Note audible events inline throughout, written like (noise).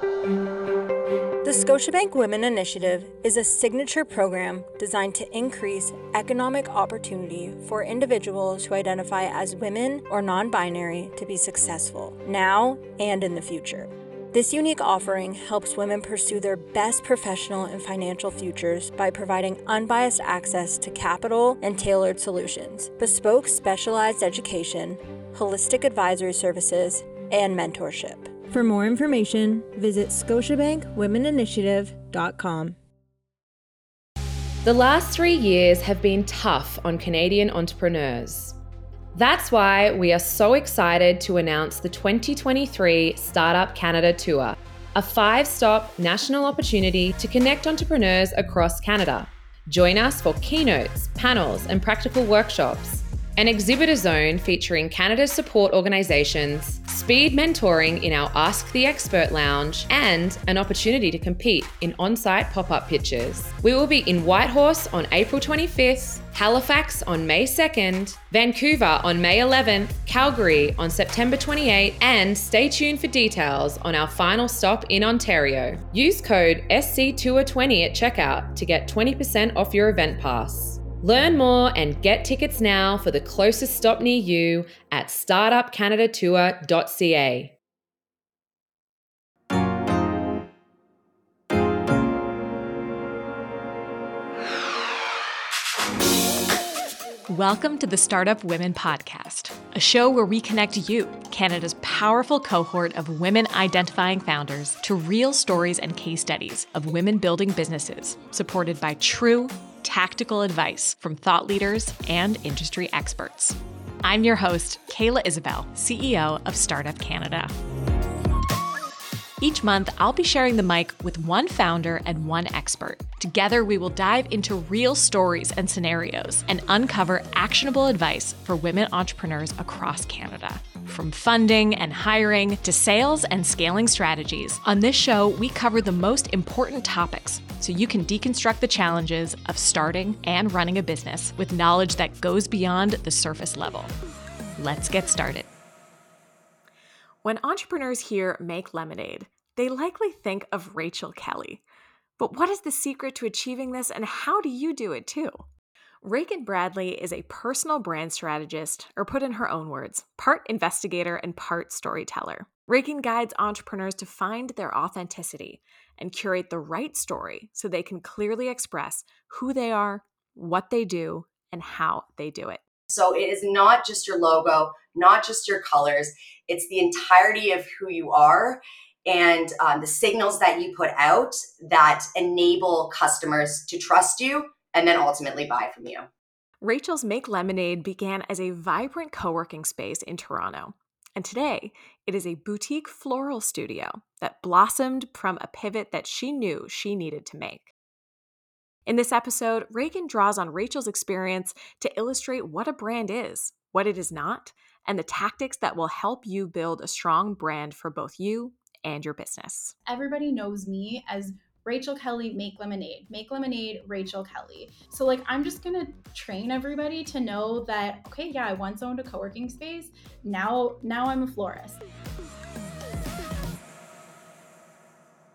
The Scotiabank Women Initiative is a signature program designed to increase economic opportunity for individuals who identify as women or non binary to be successful now and in the future. This unique offering helps women pursue their best professional and financial futures by providing unbiased access to capital and tailored solutions, bespoke specialized education, holistic advisory services, and mentorship. For more information, visit scotiabankwomeninitiative.com. The last three years have been tough on Canadian entrepreneurs. That's why we are so excited to announce the 2023 Startup Canada Tour, a five stop national opportunity to connect entrepreneurs across Canada. Join us for keynotes, panels, and practical workshops an exhibitor zone featuring Canada's support organisations, speed mentoring in our Ask the Expert lounge, and an opportunity to compete in on site pop up pitches. We will be in Whitehorse on April 25th, Halifax on May 2nd, Vancouver on May 11th, Calgary on September 28th, and stay tuned for details on our final stop in Ontario. Use code SC220 at checkout to get 20% off your event pass. Learn more and get tickets now for the closest stop near you at startupcanadatour.ca. Welcome to the Startup Women Podcast, a show where we connect you, Canada's powerful cohort of women identifying founders, to real stories and case studies of women building businesses supported by true tactical advice from thought leaders and industry experts. I'm your host, Kayla Isabelle, CEO of Startup Canada. Each month, I'll be sharing the mic with one founder and one expert. Together, we will dive into real stories and scenarios and uncover actionable advice for women entrepreneurs across Canada. From funding and hiring to sales and scaling strategies, on this show, we cover the most important topics so you can deconstruct the challenges of starting and running a business with knowledge that goes beyond the surface level. Let's get started. When entrepreneurs hear make lemonade, they likely think of Rachel Kelly. But what is the secret to achieving this, and how do you do it too? Reagan Bradley is a personal brand strategist, or put in her own words, part investigator and part storyteller. Reagan guides entrepreneurs to find their authenticity and curate the right story so they can clearly express who they are, what they do, and how they do it. So it is not just your logo, not just your colors, it's the entirety of who you are and um, the signals that you put out that enable customers to trust you and then ultimately buy from you. Rachel's Make Lemonade began as a vibrant co working space in Toronto. And today, it is a boutique floral studio that blossomed from a pivot that she knew she needed to make. In this episode, Reagan draws on Rachel's experience to illustrate what a brand is, what it is not, and the tactics that will help you build a strong brand for both you and your business. Everybody knows me as Rachel Kelly make lemonade. Make lemonade, Rachel Kelly. So like I'm just to train everybody to know that okay, yeah, I once owned a co-working space. Now now I'm a florist.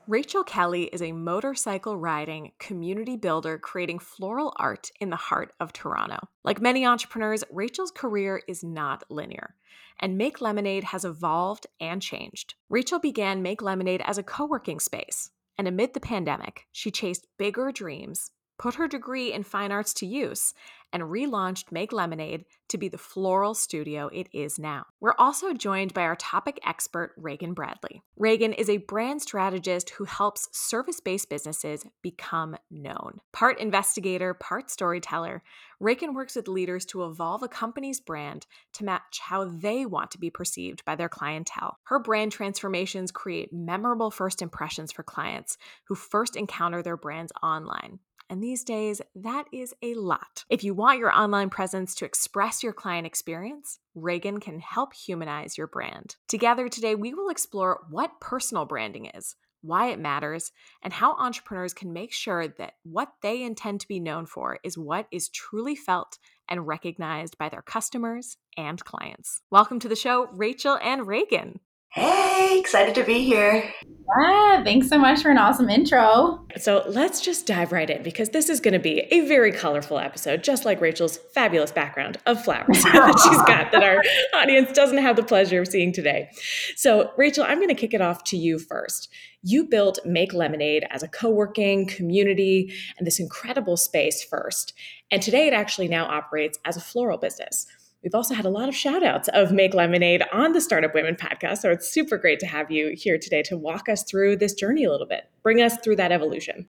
Rachel Kelly is a motorcycle riding community builder creating floral art in the heart of Toronto. Like many entrepreneurs, Rachel's career is not linear, and Make Lemonade has evolved and changed. Rachel began Make Lemonade as a co working space, and amid the pandemic, she chased bigger dreams, put her degree in fine arts to use, and relaunched Make Lemonade to be the floral studio it is now. We're also joined by our topic expert, Reagan Bradley. Reagan is a brand strategist who helps service based businesses become known. Part investigator, part storyteller, Reagan works with leaders to evolve a company's brand to match how they want to be perceived by their clientele. Her brand transformations create memorable first impressions for clients who first encounter their brands online. And these days, that is a lot. If you want your online presence to express your client experience, Reagan can help humanize your brand. Together today, we will explore what personal branding is, why it matters, and how entrepreneurs can make sure that what they intend to be known for is what is truly felt and recognized by their customers and clients. Welcome to the show, Rachel and Reagan. Hey, excited to be here. Yeah, thanks so much for an awesome intro. So let's just dive right in because this is going to be a very colorful episode, just like Rachel's fabulous background of flowers (laughs) that she's (laughs) got that our audience doesn't have the pleasure of seeing today. So, Rachel, I'm going to kick it off to you first. You built Make Lemonade as a co working community and this incredible space first. And today it actually now operates as a floral business. We've also had a lot of shout outs of Make Lemonade on the Startup Women podcast. So it's super great to have you here today to walk us through this journey a little bit, bring us through that evolution.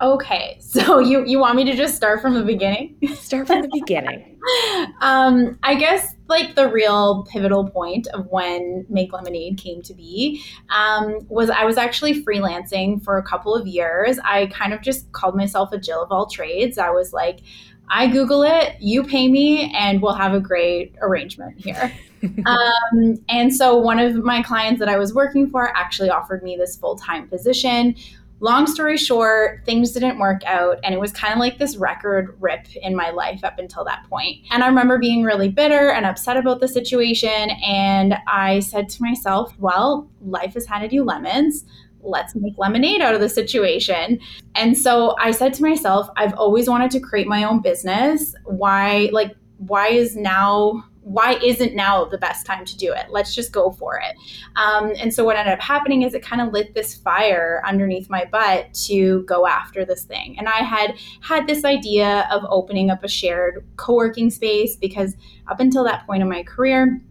Okay, (laughs) so you you want me to just start from the beginning? Start from the beginning. (laughs) um, I guess like the real pivotal point of when Make Lemonade came to be um, was I was actually freelancing for a couple of years. I kind of just called myself a Jill of all trades. I was like, I Google it, you pay me, and we'll have a great arrangement here. (laughs) um, and so one of my clients that I was working for actually offered me this full time position. Long story short, things didn't work out, and it was kind of like this record rip in my life up until that point. And I remember being really bitter and upset about the situation. And I said to myself, well, life has handed you lemons let's make lemonade out of the situation. And so I said to myself, I've always wanted to create my own business. Why, like, why is now why isn't now the best time to do it? Let's just go for it. Um, and so what ended up happening is it kind of lit this fire underneath my butt to go after this thing. And I had had this idea of opening up a shared co-working space because up until that point in my career,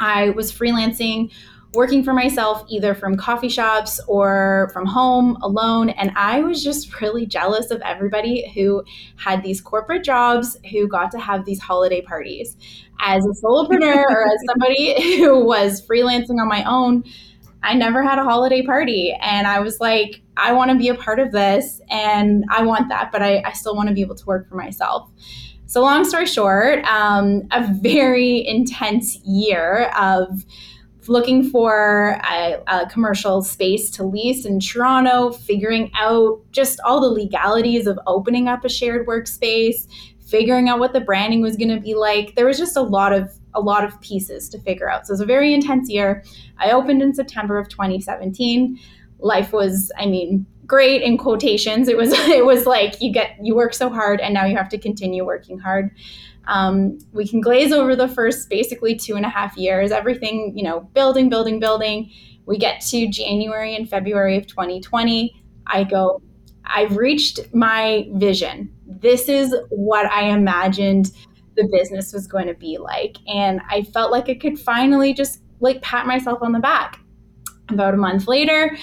I was freelancing working for myself either from coffee shops or from home alone. And I was just really jealous of everybody who had these corporate jobs who got to have these holiday parties. As a solopreneur or as (laughs) somebody who was freelancing on my own, I never had a holiday party. And I was like, I want to be a part of this and I want that, but I, I still want to be able to work for myself. So, long story short, um, a very intense year of looking for a, a, commercial space to lease in Toronto, figuring out just all the legalities of opening up a shared workspace, figuring out what the branding was going to be like. There was just a lot of a lot of pieces to figure out. So it was a very intense year. I opened in September of 2017. Life was, I mean, great in quotations. It was (laughs) it was like you get you work so hard and now you have to continue working hard. Um, we can glaze over the first basically two and a half years, everything, you know, building, building, building. We get to January and February of 2020. I go, I've reached my vision. This is what I imagined the business was going to be like. And I felt like I could finally just like pat myself on the back. About a month later,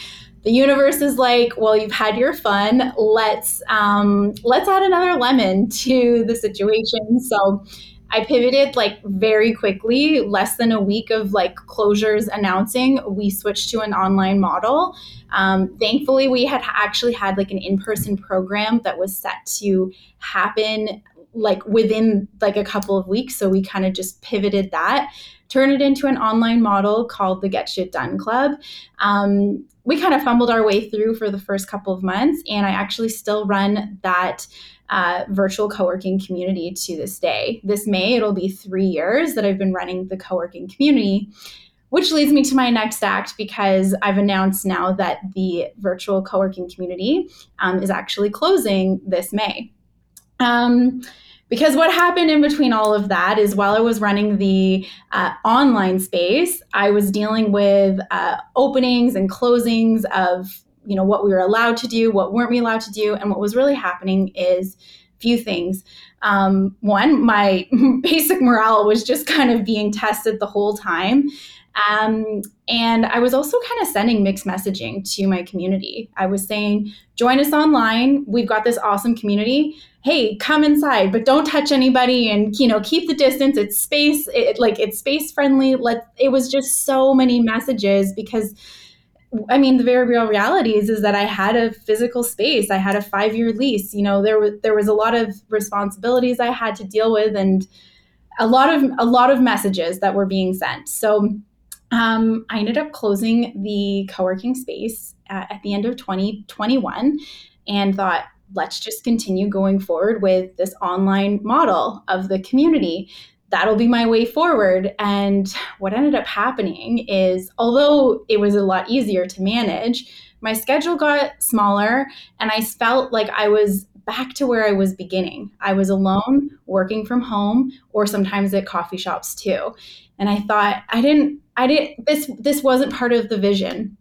the universe is like, well, you've had your fun. Let's um, let's add another lemon to the situation. So I pivoted like very quickly, less than a week of like closures announcing, we switched to an online model. Um, thankfully, we had actually had like an in person program that was set to happen like within like a couple of weeks. So we kind of just pivoted that turn it into an online model called the Get Shit Done Club. Um, we kind of fumbled our way through for the first couple of months, and I actually still run that uh, virtual co working community to this day. This May, it'll be three years that I've been running the co working community. Which leads me to my next act because I've announced now that the virtual co working community um, is actually closing this May. Um, because what happened in between all of that is while I was running the uh, online space, I was dealing with uh, openings and closings of you know what we were allowed to do, what weren't we allowed to do, and what was really happening is a few things. Um, one, my (laughs) basic morale was just kind of being tested the whole time. Um, and I was also kind of sending mixed messaging to my community. I was saying, join us online. We've got this awesome community hey come inside but don't touch anybody and you know keep the distance it's space it, like it's space friendly let it was just so many messages because I mean, the very real reality is, is that I had a physical space. I had a five year lease. You know, there was there was a lot of responsibilities I had to deal with, and a lot of a lot of messages that were being sent. So um, I ended up closing the co working space at, at the end of 2021, and thought, let's just continue going forward with this online model of the community. that'll be my way forward. And what ended up happening is, although it was a lot easier to manage, my schedule got smaller and I felt like I was back to where I was beginning. I was alone, working from home, or sometimes at coffee shops too. And I thought, I didn't, I didn't, this, this wasn't part of the vision.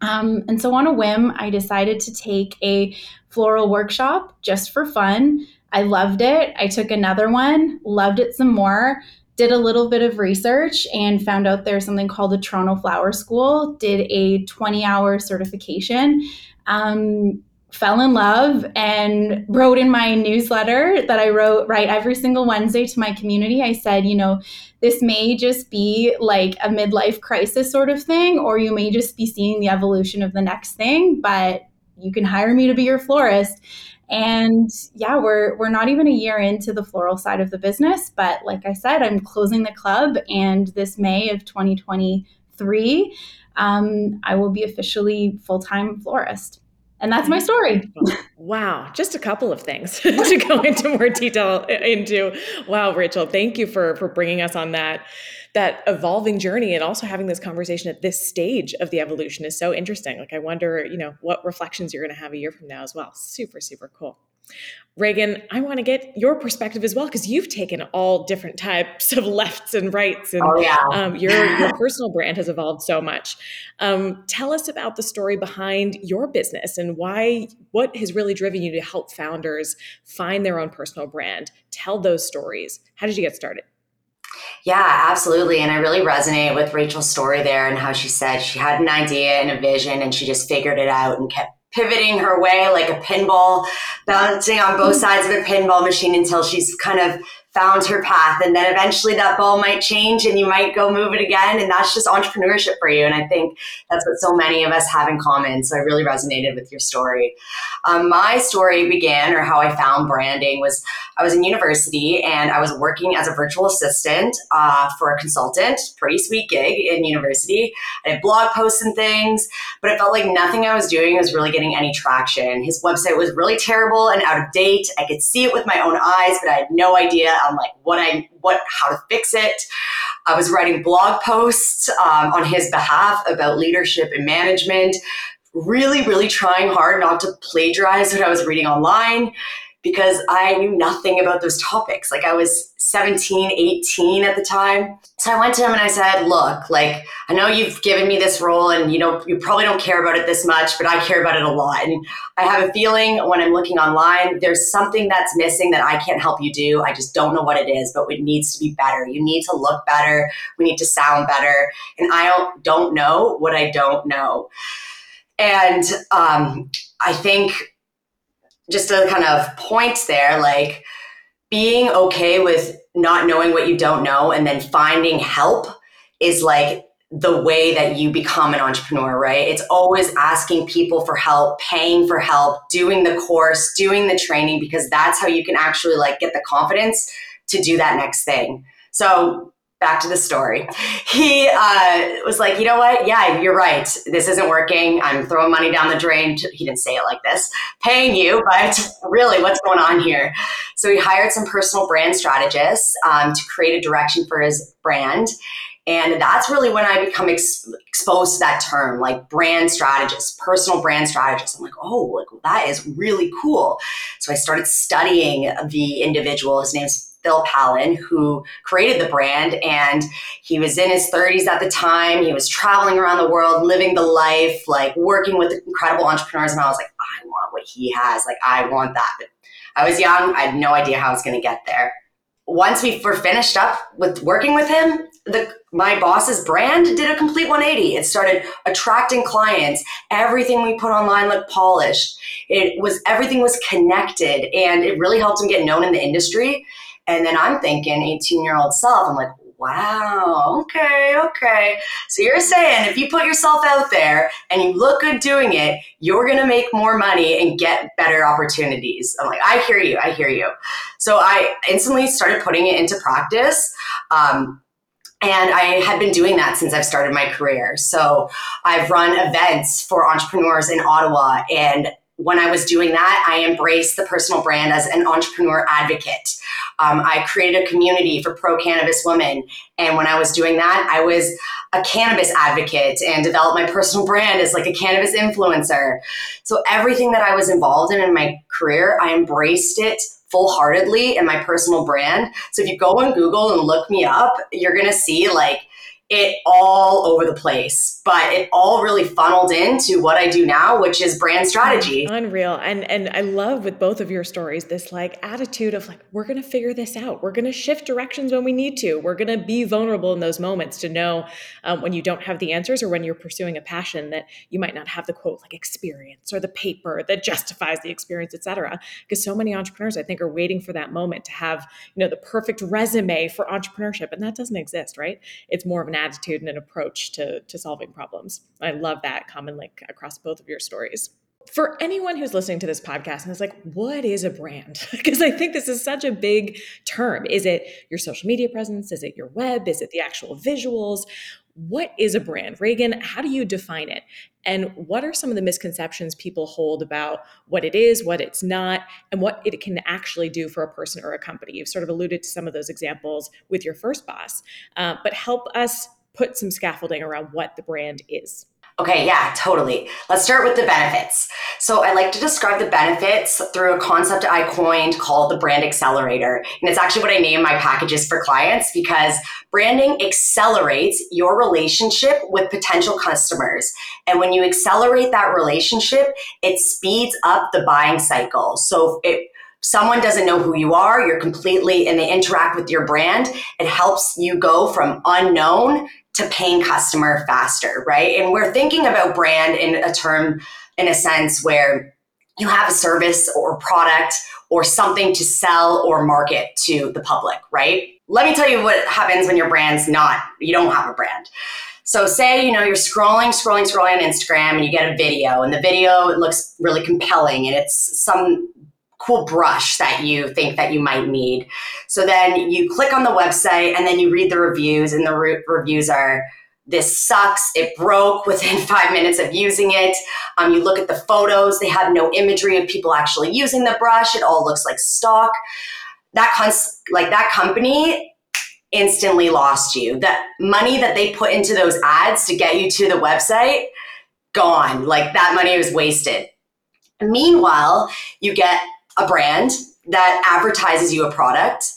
Um, and so on a whim, I decided to take a floral workshop just for fun. I loved it. I took another one, loved it some more, did a little bit of research and found out there's something called the Toronto Flower School, did a 20 hour certification. Um, fell in love and wrote in my newsletter that I wrote right every single Wednesday to my community. I said, you know, this may just be like a midlife crisis sort of thing, or you may just be seeing the evolution of the next thing, but you can hire me to be your florist. And yeah, we're we're not even a year into the floral side of the business, but like I said, I'm closing the club, and this May of 2023, um, I will be officially full time florist. And that's my story. wow, just a couple of things (laughs) to go into more detail into. Wow, Rachel, thank you for for bringing us on that that evolving journey and also having this conversation at this stage of the evolution is so interesting. Like I wonder, you know, what reflections you're going to have a year from now as well. Super super cool. Reagan, I want to get your perspective as well because you've taken all different types of lefts and rights, and oh, yeah. um, your (laughs) your personal brand has evolved so much. Um, tell us about the story behind your business and why what has really driven you to help founders find their own personal brand. Tell those stories. How did you get started? Yeah, absolutely. And I really resonate with Rachel's story there and how she said she had an idea and a vision and she just figured it out and kept pivoting her way like a pinball, bouncing on both hmm. sides of a pinball machine until she's kind of found her path. And then eventually that ball might change and you might go move it again. And that's just entrepreneurship for you. And i think that's what so many of us have in common. So i really resonated with your story um, my story began or how i found branding was i was in university and i was working as a virtual assistant uh, for a consultant pretty sweet gig in university i had blog posts and things but it felt like nothing i was doing was really getting any traction his website was really terrible and out of date i could see it with my own eyes but i had no idea on like what I what how to fix it. I was writing blog posts um, on his behalf about leadership and management. Really, really trying hard not to plagiarize what I was reading online because I knew nothing about those topics. Like I was 17, 18 at the time. So I went to him and I said, look, like, I know you've given me this role and you know, you probably don't care about it this much, but I care about it a lot. And I have a feeling when I'm looking online, there's something that's missing that I can't help you do. I just don't know what it is, but it needs to be better. You need to look better. We need to sound better. And I don't, don't know what I don't know. And um, I think just a kind of point there, like being okay with not knowing what you don't know and then finding help is like the way that you become an entrepreneur, right? It's always asking people for help, paying for help, doing the course, doing the training, because that's how you can actually like get the confidence to do that next thing. So back to the story. He uh, was like, you know what? Yeah, you're right. This isn't working. I'm throwing money down the drain. He didn't say it like this, paying you, but really, what's going on here? So he hired some personal brand strategists um, to create a direction for his brand. And that's really when I become ex- exposed to that term, like brand strategist, personal brand strategist. I'm like, oh, like that is really cool. So I started studying the individual. His name's Phil Palin, who created the brand. And he was in his 30s at the time. He was traveling around the world, living the life, like working with incredible entrepreneurs. And I was like, I want what he has. Like, I want that. But I was young. I had no idea how I was going to get there. Once we were finished up with working with him, the my boss's brand did a complete 180. It started attracting clients. Everything we put online looked polished. It was everything was connected, and it really helped him get known in the industry. And then I'm thinking, 18 year old self, I'm like, wow, okay, okay. So you're saying if you put yourself out there and you look good doing it, you're going to make more money and get better opportunities. I'm like, I hear you, I hear you. So I instantly started putting it into practice. Um, and I had been doing that since I've started my career. So I've run events for entrepreneurs in Ottawa and when I was doing that, I embraced the personal brand as an entrepreneur advocate. Um, I created a community for pro cannabis women. And when I was doing that, I was a cannabis advocate and developed my personal brand as like a cannabis influencer. So everything that I was involved in in my career, I embraced it full heartedly in my personal brand. So if you go on Google and look me up, you're going to see like it all over the place, but it all really funneled into what I do now, which is brand strategy. Unreal. And and I love with both of your stories this like attitude of like we're going to figure this out. We're going to shift directions when we need to. We're going to be vulnerable in those moments to know um, when you don't have the answers or when you're pursuing a passion that you might not have the quote like experience or the paper that justifies the experience, etc. Because so many entrepreneurs I think are waiting for that moment to have, you know, the perfect resume for entrepreneurship and that doesn't exist, right? It's more of an attitude and an approach to, to solving problems. I love that common link across both of your stories. For anyone who's listening to this podcast and is like, what is a brand? (laughs) because I think this is such a big term. Is it your social media presence? Is it your web? Is it the actual visuals? What is a brand? Reagan, how do you define it? And what are some of the misconceptions people hold about what it is, what it's not, and what it can actually do for a person or a company? You've sort of alluded to some of those examples with your first boss, uh, but help us put some scaffolding around what the brand is. Okay, yeah, totally. Let's start with the benefits. So, I like to describe the benefits through a concept I coined called the brand accelerator. And it's actually what I name my packages for clients because branding accelerates your relationship with potential customers. And when you accelerate that relationship, it speeds up the buying cycle. So, it someone doesn't know who you are, you're completely, and they interact with your brand, it helps you go from unknown to paying customer faster, right? And we're thinking about brand in a term, in a sense where you have a service or product or something to sell or market to the public, right? Let me tell you what happens when your brand's not, you don't have a brand. So say, you know, you're scrolling, scrolling, scrolling on Instagram and you get a video and the video looks really compelling and it's some cool brush that you think that you might need. So then you click on the website and then you read the reviews, and the re- reviews are this sucks. It broke within (laughs) five minutes of using it. Um, you look at the photos; they have no imagery of people actually using the brush. It all looks like stock. That cons- like that company instantly lost you. That money that they put into those ads to get you to the website, gone. Like that money was wasted. Meanwhile, you get a brand that advertises you a product.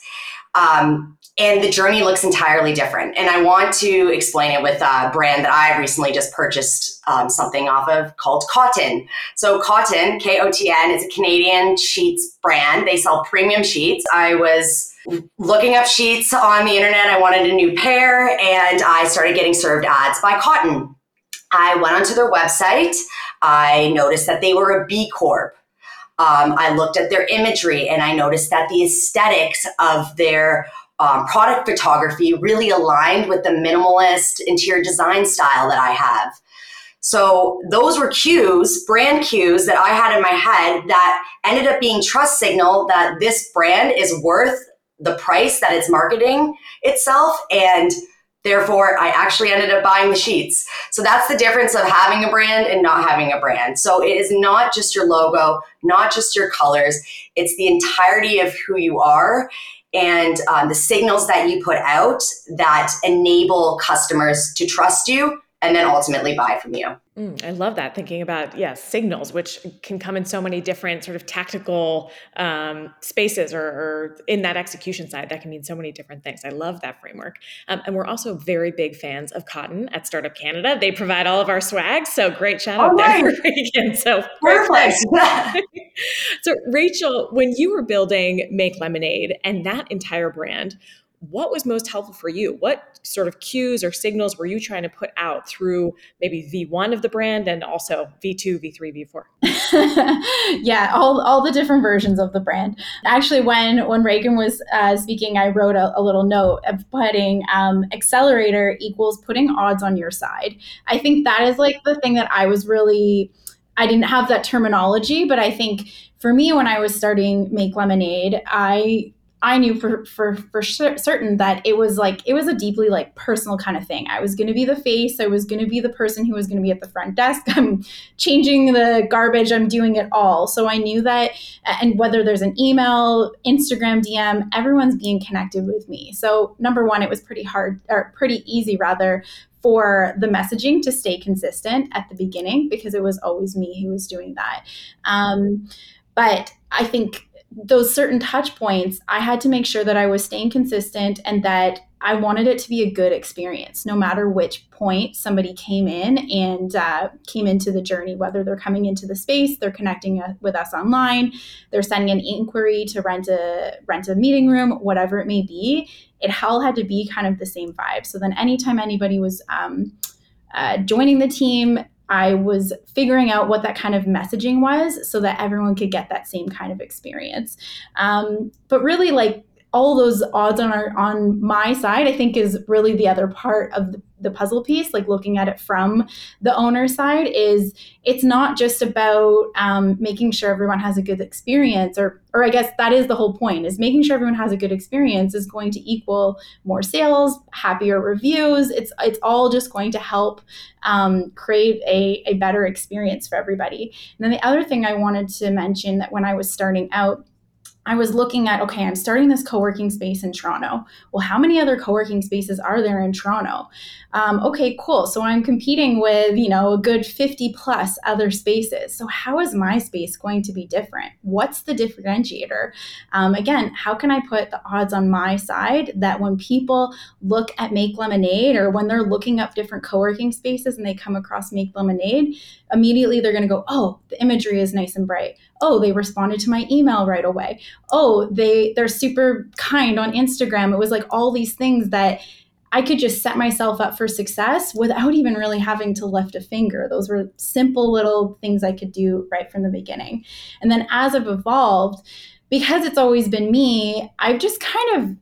Um, and the journey looks entirely different. And I want to explain it with a brand that I recently just purchased um, something off of called Kotn. So, Kotn, K O T N, is a Canadian sheets brand. They sell premium sheets. I was looking up sheets on the internet. I wanted a new pair, and I started getting served ads by Kotn. I went onto their website. I noticed that they were a B Corp. Um, I looked at their imagery and I noticed that the aesthetics of their um, product photography really aligned with the minimalist interior design style that I have. So those were cues, brand cues that I had in my head that ended up being trust signal that this brand is worth the price that it's marketing itself and Therefore, I actually ended up buying the sheets. So that's the difference of having a brand and not having a brand. So it is not just your logo, not just your colors, it's the entirety of who you are and um, the signals that you put out that enable customers to trust you and then ultimately buy from you. Mm, I love that thinking about yeah signals, which can come in so many different sort of tactical um, spaces, or, or, in that execution side, that can mean so many different things. I love that framework, um, and we're also very big fans of Kotn at Startup Canada. They provide all of our swag, so great shout out there, (laughs) Reagan. So perfect. (laughs) so Rachel, when you were building Make Lemonade and that entire brand, what was most helpful for you? What sort of cues or signals were you trying to put out through maybe V1 of the brand and also V2, V3, V4? yeah, all, all the different versions of the brand. Actually, when when Reagan was uh, speaking, I wrote a, a, little note of putting um, accelerator equals putting odds on your side. I think that is like the thing that I was really, I didn't have that terminology, but I think for me, when I was starting Make Lemonade, I I knew for for for certain that it was like it was a deeply like personal kind of thing. I was going to be the face. I was going to be the person who was going to be at the front desk. (laughs) I'm changing the garbage. I'm doing it all. So I knew that, and whether there's an email, Instagram DM, everyone's being connected with me. So number one, it was pretty hard or pretty easy rather for the messaging to stay consistent at the beginning because it was always me who was doing that. Um, but I think those certain touch points, I had to make sure that I was staying consistent and that I wanted it to be a good experience, no matter which point somebody came in and uh, came into the journey, whether they're coming into the space, they're connecting with us online, they're sending an inquiry to rent a rent a meeting room, whatever it may be. It all had to be kind of the same vibe. So then, anytime anybody was um, uh, joining the team, I was figuring out what that kind of messaging was so that everyone could get that same kind of experience. Um, but really, like all those odds on our on my side i think is really the other part of the, the, puzzle piece like looking at it from the owner side is it's not just about um, making sure everyone has a good experience or or i guess that is the whole point is making sure everyone has a good experience is going to equal more sales happier reviews. It's it's all just going to help um, create a, a better experience for everybody. And then the other thing i wanted to mention that when i was starting out I was looking at, okay, I'm starting this co working space in Toronto. Well, how many other co working spaces are there in Toronto? Um, okay, cool. So I'm competing with, you know, a good 50 plus other spaces. So how is my space going to be different? What's the differentiator? Um, again, how can I put the odds on my side that when people look at Make Lemonade or when they're looking up different co working spaces and they come across Make Lemonade, immediately they're going to go, oh, the imagery is nice and bright oh they responded to my email right away oh they they're super kind on instagram it was like all these things that I could just set myself up for success without even really having to lift a finger. Those were simple little things I could do right from the beginning. And then as I've evolved, because it's always been me, I've just kind of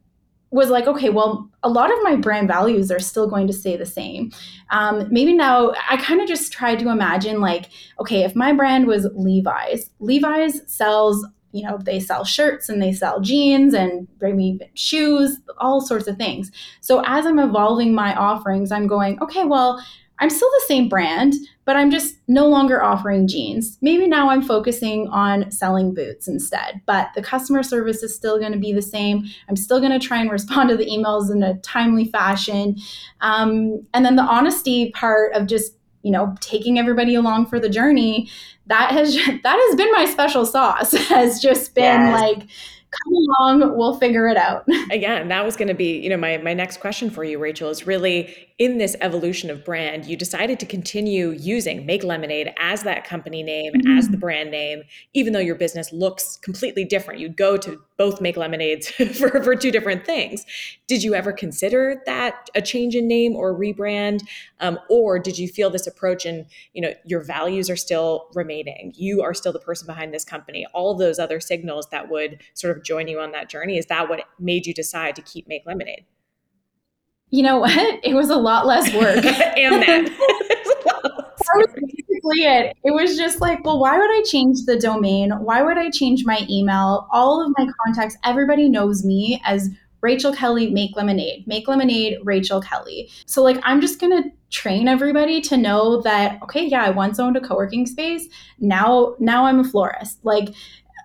was like, okay, well, a lot of my brand values are still going to stay the same. Um, maybe now I kind of just tried to imagine, like, okay, if my brand was Levi's, Levi's sells, you know, they sell shirts and they sell jeans and maybe shoes, all sorts of things. So as I'm evolving my offerings, I'm going, okay, well, I'm still the same brand, but I'm just no longer offering jeans. Maybe now I'm focusing on selling boots instead, but the customer service is still going to be the same. I'm still going to try and (laughs) respond to the emails in a timely fashion. Um, and then the honesty part of just you know taking everybody along for the journey that has (laughs) that has been my special sauce (laughs) has just been yes. like come along we'll figure it out again that was going to be you know my, my next question for you rachel is really in this evolution of brand, you decided to continue using Make Lemonade as that company name, mm-hmm. as the brand name, even though your business looks completely different. You'd go to both Make Lemonades (laughs) for, for two different things. Did you ever consider that a change in name or rebrand? Um, or did you feel this approach and, you know, your values are still remaining? You are still the person behind this company. All those other signals that would sort of join you on that journey. Is that what made you decide to keep Make Lemonade? You know what? (laughs) It was a lot less work. (laughs) and (laughs) that. was basically it. It was just like, well, why would I change the domain? Why would I change my email? All of my contacts, everybody knows me as Rachel Kelly Make Lemonade. Make Lemonade Rachel Kelly. So like I'm just going to train everybody to know that okay, yeah, I once owned a co-working space. Now now I'm a florist. Like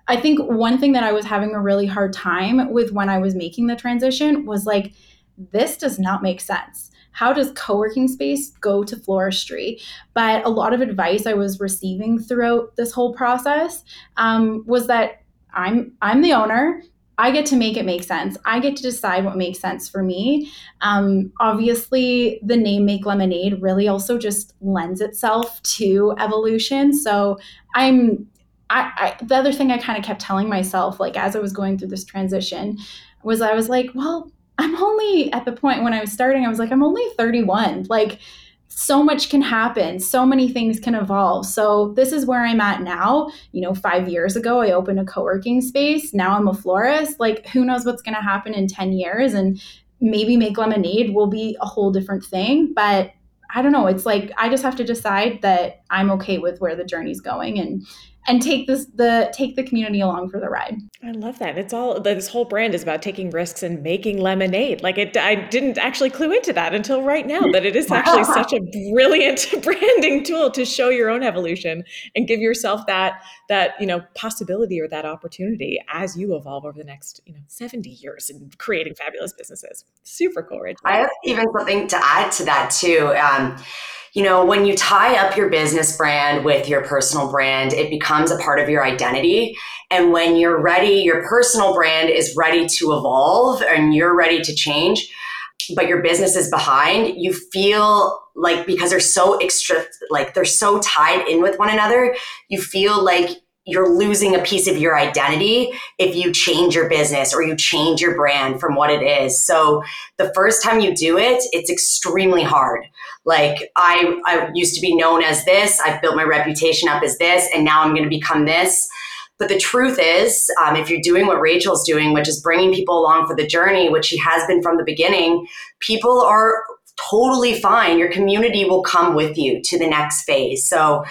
I think one thing that I was having a really hard time with when I was making the transition was like this does not make sense. How does co working space go to floristry? But a lot of advice I was receiving throughout this whole process um, was that I'm I'm the owner. I get to make it make sense. I get to decide what makes sense for me. Um, obviously, the name Make Lemonade really also just lends itself to evolution. So I'm I, I the other thing I kind of kept telling myself, like as I was going through this transition, was I was like, well, I'm only at the point when I was starting, I was like, I'm only 31. Like, so much can happen, so many things can evolve. So, this is where I'm at now. You know, five years ago, I opened a co working space. Now I'm a florist. Like, who knows what's going to happen in 10 years? And maybe Make Lemonade will be a whole different thing. But I don't know. It's like I just have to decide that I'm okay with where the journey's going and and take this the take the community along for the ride. I love that. It's all this whole brand is about taking risks and making lemonade. Like it I didn't actually clue into that until right now that it is (laughs) actually such a brilliant (laughs) branding tool to show your own evolution and give yourself that that, you know, possibility or that opportunity as you evolve over the next, you know, 70 years in creating fabulous businesses. Super cool, Rachel. I have even something to add to that too. Um, you know, when you tie up your business brand with your personal brand, it becomes a part of your identity. And when you're ready, your personal brand is ready to evolve and you're ready to change, but your business is behind, you feel like because they're so extra, like they're so tied in with one another, you feel like you're losing a piece of your identity if you change your business or you change your brand from what it is. So the first time you do it, it's extremely hard. Like I, I used to be known as this. I've built my reputation up as this, and now I'm going to become this. But the truth is, um, if you're doing what Rachel's doing, which is bringing people along for the journey, which she has been from the beginning, people are totally fine. Your community will come with you to the next phase. So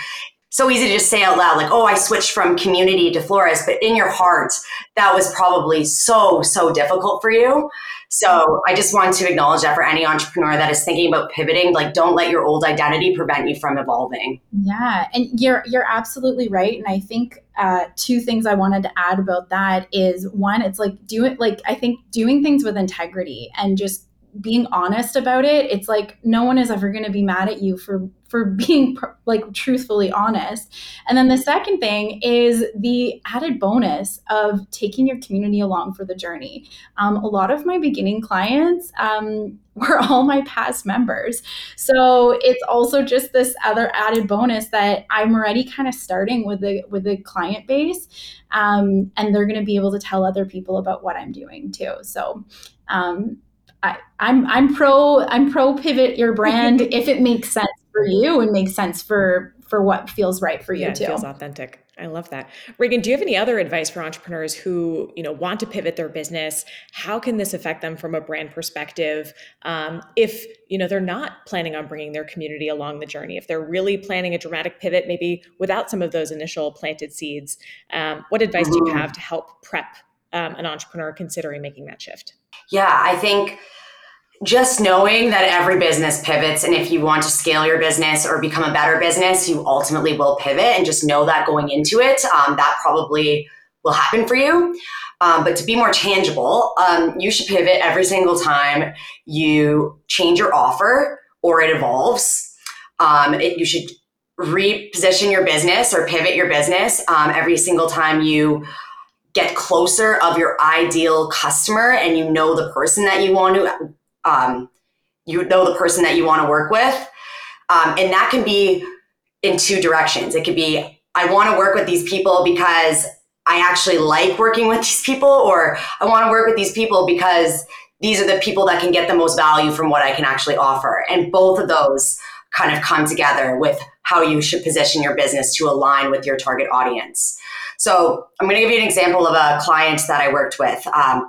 so easy to just say out loud, like, oh, I switched from community to florist, but in your heart, that was probably so, so difficult for you. So I just want to acknowledge that for any entrepreneur that is thinking about pivoting, like don't let your old identity prevent you from evolving. Yeah, and you're you're absolutely right. And I think uh, two things I wanted to add about that is one, it's like doing like I think doing things with integrity and just being honest about it it's like no one is ever going to be mad at you for for (laughs) being like truthfully honest. And then the second thing is the added bonus of taking your community along for the journey. Um, a lot of my beginning clients um, (laughs) were all my past members. So it's also just this other added bonus that i'm already kind of starting with the with the client base um, and they're going to be able to tell other people about what i'm doing too. So um, I, I'm I'm pro I'm pro pivot your (laughs) brand if it makes sense for you and makes sense for for what feels right for you yeah, too. feels authentic. I love that. Regan, do you have any other advice for entrepreneurs who, you know, want to pivot their business? How can this affect them from a brand perspective? Um, if, you know, they're not planning on bringing their community along the journey, if they're really planning a dramatic pivot, maybe without some of those initial planted seeds, um, what advice do you mm-hmm. have to help prep um, an entrepreneur considering making that shift? Yeah, I think just knowing that every business pivots and if you want to scale your business or become a better business you ultimately will pivot and just know that going into it um, that probably will happen for you um, but to be more tangible um, you should pivot every single time you change your offer or it evolves um, it, you should reposition your business or pivot your business um, every single time you get closer of your ideal customer and you know the person that you want to um, you know the person that you want to work with. Um, and that can be in two directions. It could be, I want to work with these people because I actually like working with (laughs) these people, or I want to work with these people because these are the people that can get the most value from what I can actually offer. And both of those kind of come together with how you should position your business to align with your target audience. So I'm going to give you an example of a client that I worked with. Um,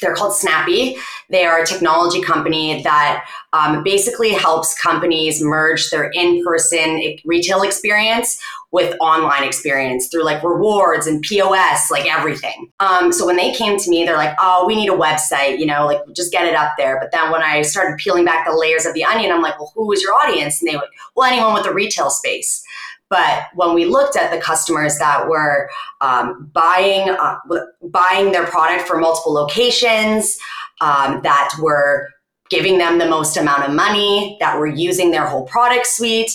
they're called Snappy. They are a technology company that um, basically helps companies merge their in person retail experience with online experience through like rewards and POS, like everything. Um, so when they came to me, they're like, oh, we need a website, you know, like just get it up there. But then when I started peeling back the layers of the onion, I'm like, well, who is your audience? And they went, well, anyone with a retail space. But when we looked at the customers that were um, buying uh, buying their product for multiple locations, um, that were giving them the most amount of money, that were using their whole product suite,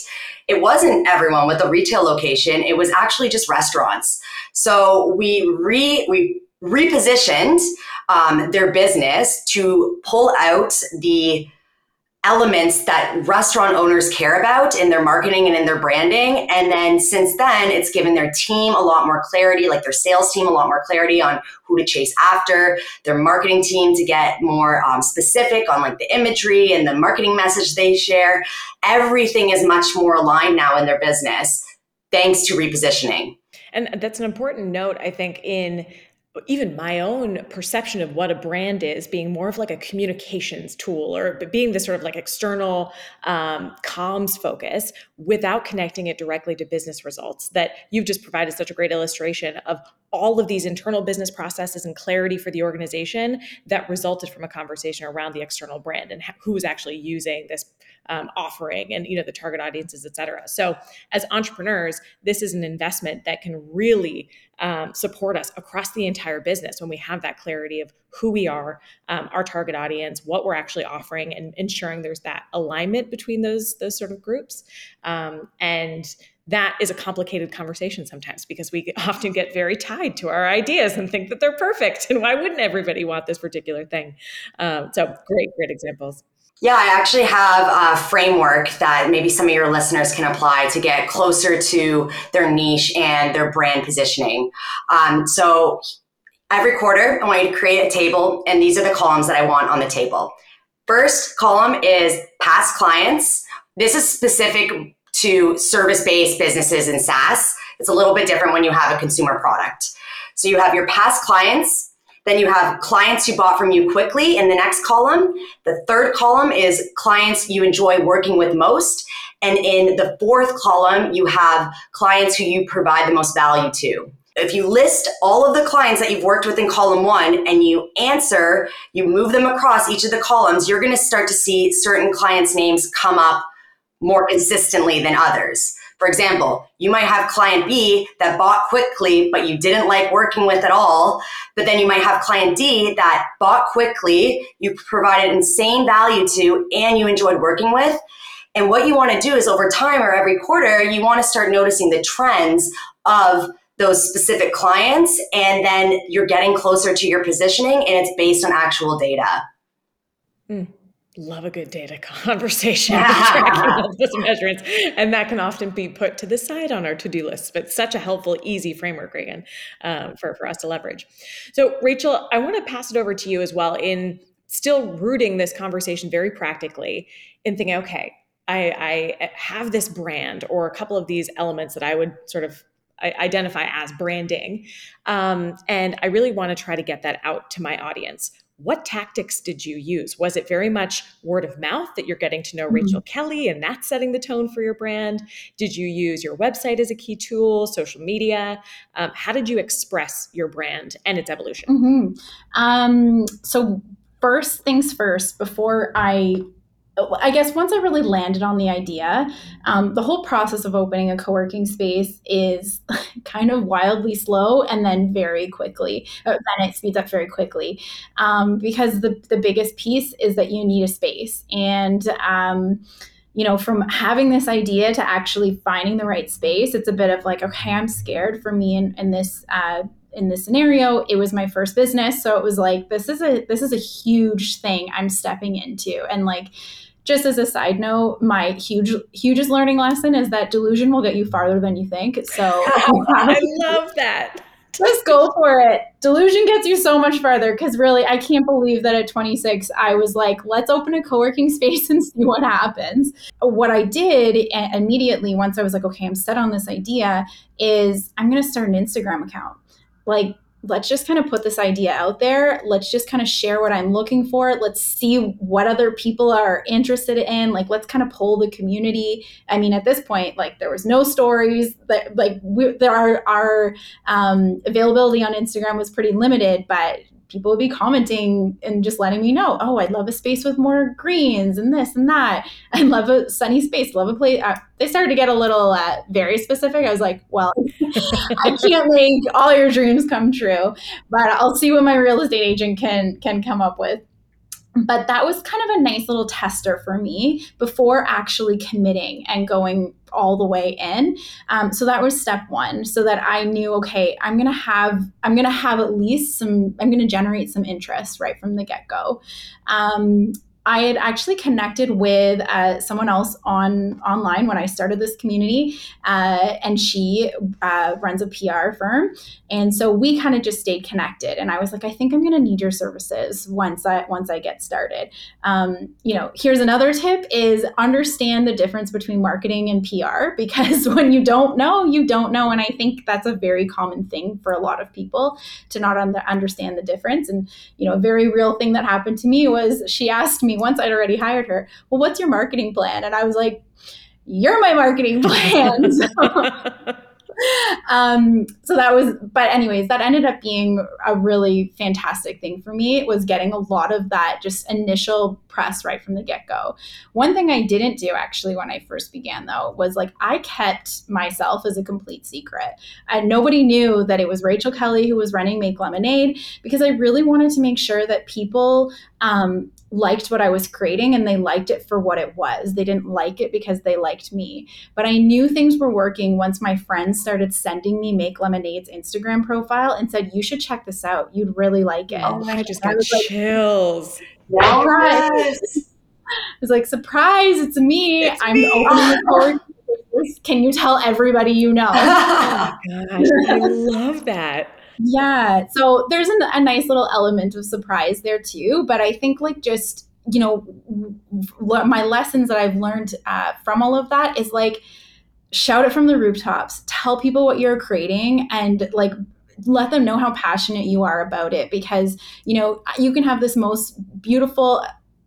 it wasn't everyone with a retail location. It was actually just restaurants. So we re we repositioned um, their business to pull out the elements that restaurant owners care about in their marketing and in their branding. And then since then, it's given their team a lot more clarity, like their sales team a lot more clarity on who to chase after, their marketing team to get more um, specific on like the imagery and the marketing message they share. Everything is much more aligned now in their business thanks to repositioning. And that's an important note, I think, in even my own perception of what a brand is being more of like a communications tool or being this sort of like external um, comms focus without connecting it directly to business results that you've just provided such a great illustration of all of these internal business processes and clarity for the organization that resulted from a conversation around the external brand and who was actually using this um, offering and you know the target audiences et cetera. So as entrepreneurs this is an investment that can really um, support us across the entire business when we have that clarity of who we are um, our target audience what we're actually offering and ensuring there's that alignment between those those sort of groups. Um, and that is a complicated conversation sometimes because we (laughs) often get very tied to our ideas and think that they're perfect and why wouldn't everybody want this particular thing? Um, so great great examples yeah, I actually have a framework that maybe some of your listeners can apply to get closer to their niche and their brand positioning. Um, so every quarter, I want you to create a table, and these are the columns that I want on the table. First column is past clients. This is specific to service based businesses and SaaS. It's a little bit different when you have a consumer product. So you have your past clients, then you have clients who bought from you quickly in the next column. The third column is clients you enjoy working with most. And in the fourth column, you have clients who you provide the most value to. If you list all of the clients that you've worked with in column one and you answer, you move them across each of the columns, you're going to start to see certain clients' names come up more consistently than others. For example, you might have client B that bought quickly, but you didn't like working with at all. But then you might have client D that bought quickly, you provided insane value to, and you enjoyed working with. And what you want to do is over time or every quarter, you want to start noticing the trends of those specific clients. And then you're getting closer to your positioning and it's based on actual data. Mm love a good data (laughs) conversation tracking all those measurements. And that can often be put to the side on our to-do list but such a helpful easy framework Reagan um, for, for us to leverage. So rachel i want to pass it over to you as well in still rooting this conversation very practically in thinking okay I, I have this brand or a couple of these elements that i would sort of identify as branding um, and i really want to try to get that out to my audience what tactics did you use? Was it very much word of mouth that you're getting to know mm-hmm. Rachel Kelly and that's setting the tone for your brand? Did you use your website as a key tool, social media? Um, how did you express your brand and its evolution? Mm-hmm. Um, so, first things first, before I I guess once I really landed on the idea, um, the whole process of opening a co working space is (laughs) kind of wildly slow and then very quickly, then it speeds up very quickly. Um, because the, the biggest piece is that you need a space. And, um, you know, from having this idea to actually finding the right space, it's a bit of like, okay, I'm scared for me in, in this. Uh, in this scenario it was my first business so it was like this is a this is a huge thing i'm stepping into and like just as a side note, my huge hugest learning lesson is that delusion will get you farther than you think. So (laughs) I love that. Just go for it. Delusion gets you so much farther because really, I can't believe that at 26, I was like, let's open a co working (laughs) space and see what happens. What I did immediately, once I was like, okay, I'm set on this idea, is I'm going to start an Instagram account. Like, let's just kind of put this idea out there. Let's just kind of share what I'm looking for. Let's see what other people are interested in. Like, let's kind of pull the community. I mean, at this point, like there was no stories that like we, there are our um, availability on Instagram was pretty limited, but people would be commenting and just letting me know, oh, I'd love a space with more greens and this and that. (laughs) I love a sunny space, love a place. Uh, they started to get a little uh, very specific. I was like, well, (laughs) I can't make all your dreams come true, but I'll see what my real estate agent can can come up with but that was kind of a nice little tester for me before actually committing and going all the way in. Um, so that was step one so that i knew okay i'm gonna have i'm gonna have at least some i'm gonna generate some interest right from the get-go. Um, I had actually connected with uh, someone else on online when I started this community, uh, and she uh, runs a PR firm, and so we kind of just stayed connected. And I was like, I think I'm going to need your services once I once I get started. Um, you know, here's another tip: is understand the difference between marketing and PR (laughs) because when you don't know, you don't know, and I think that's a very common thing for a lot of people to not understand the difference. And you know, a very real thing that happened to me was she asked me me once I'd already hired her, well, what's your marketing plan? And I was like, you're my marketing (laughs) plan. so, um, so that was, but anyways, that ended up being a really fantastic thing for me. It was getting a lot of that just initial press right from the get go. One thing I didn't do actually when I first began though was like I kept myself as a complete secret. And nobody knew that it was Rachel Kelly who was running Make Lemonade because I really wanted to make sure that people um, liked what I was creating and they liked it for what it was. They didn't like it because they liked me. But I knew things were working once my friends started sending me Make Lemonade's Instagram profile and said, You should check this out. You'd really like it. Oh, I just got chills. Like, surprise. I was (laughs) like, surprise, it's me. It's I'm me. opening the (laughs) door. Can you tell everybody you know? (laughs) oh my gosh, I love that. Yeah. So there's an, a nice little element of surprise there too. But I think like just, you know, my lessons that I've learned uh, from all of that is like, shout it from the rooftops, tell people what you're creating and like let them know how passionate you are about it because you know you can have this most beautiful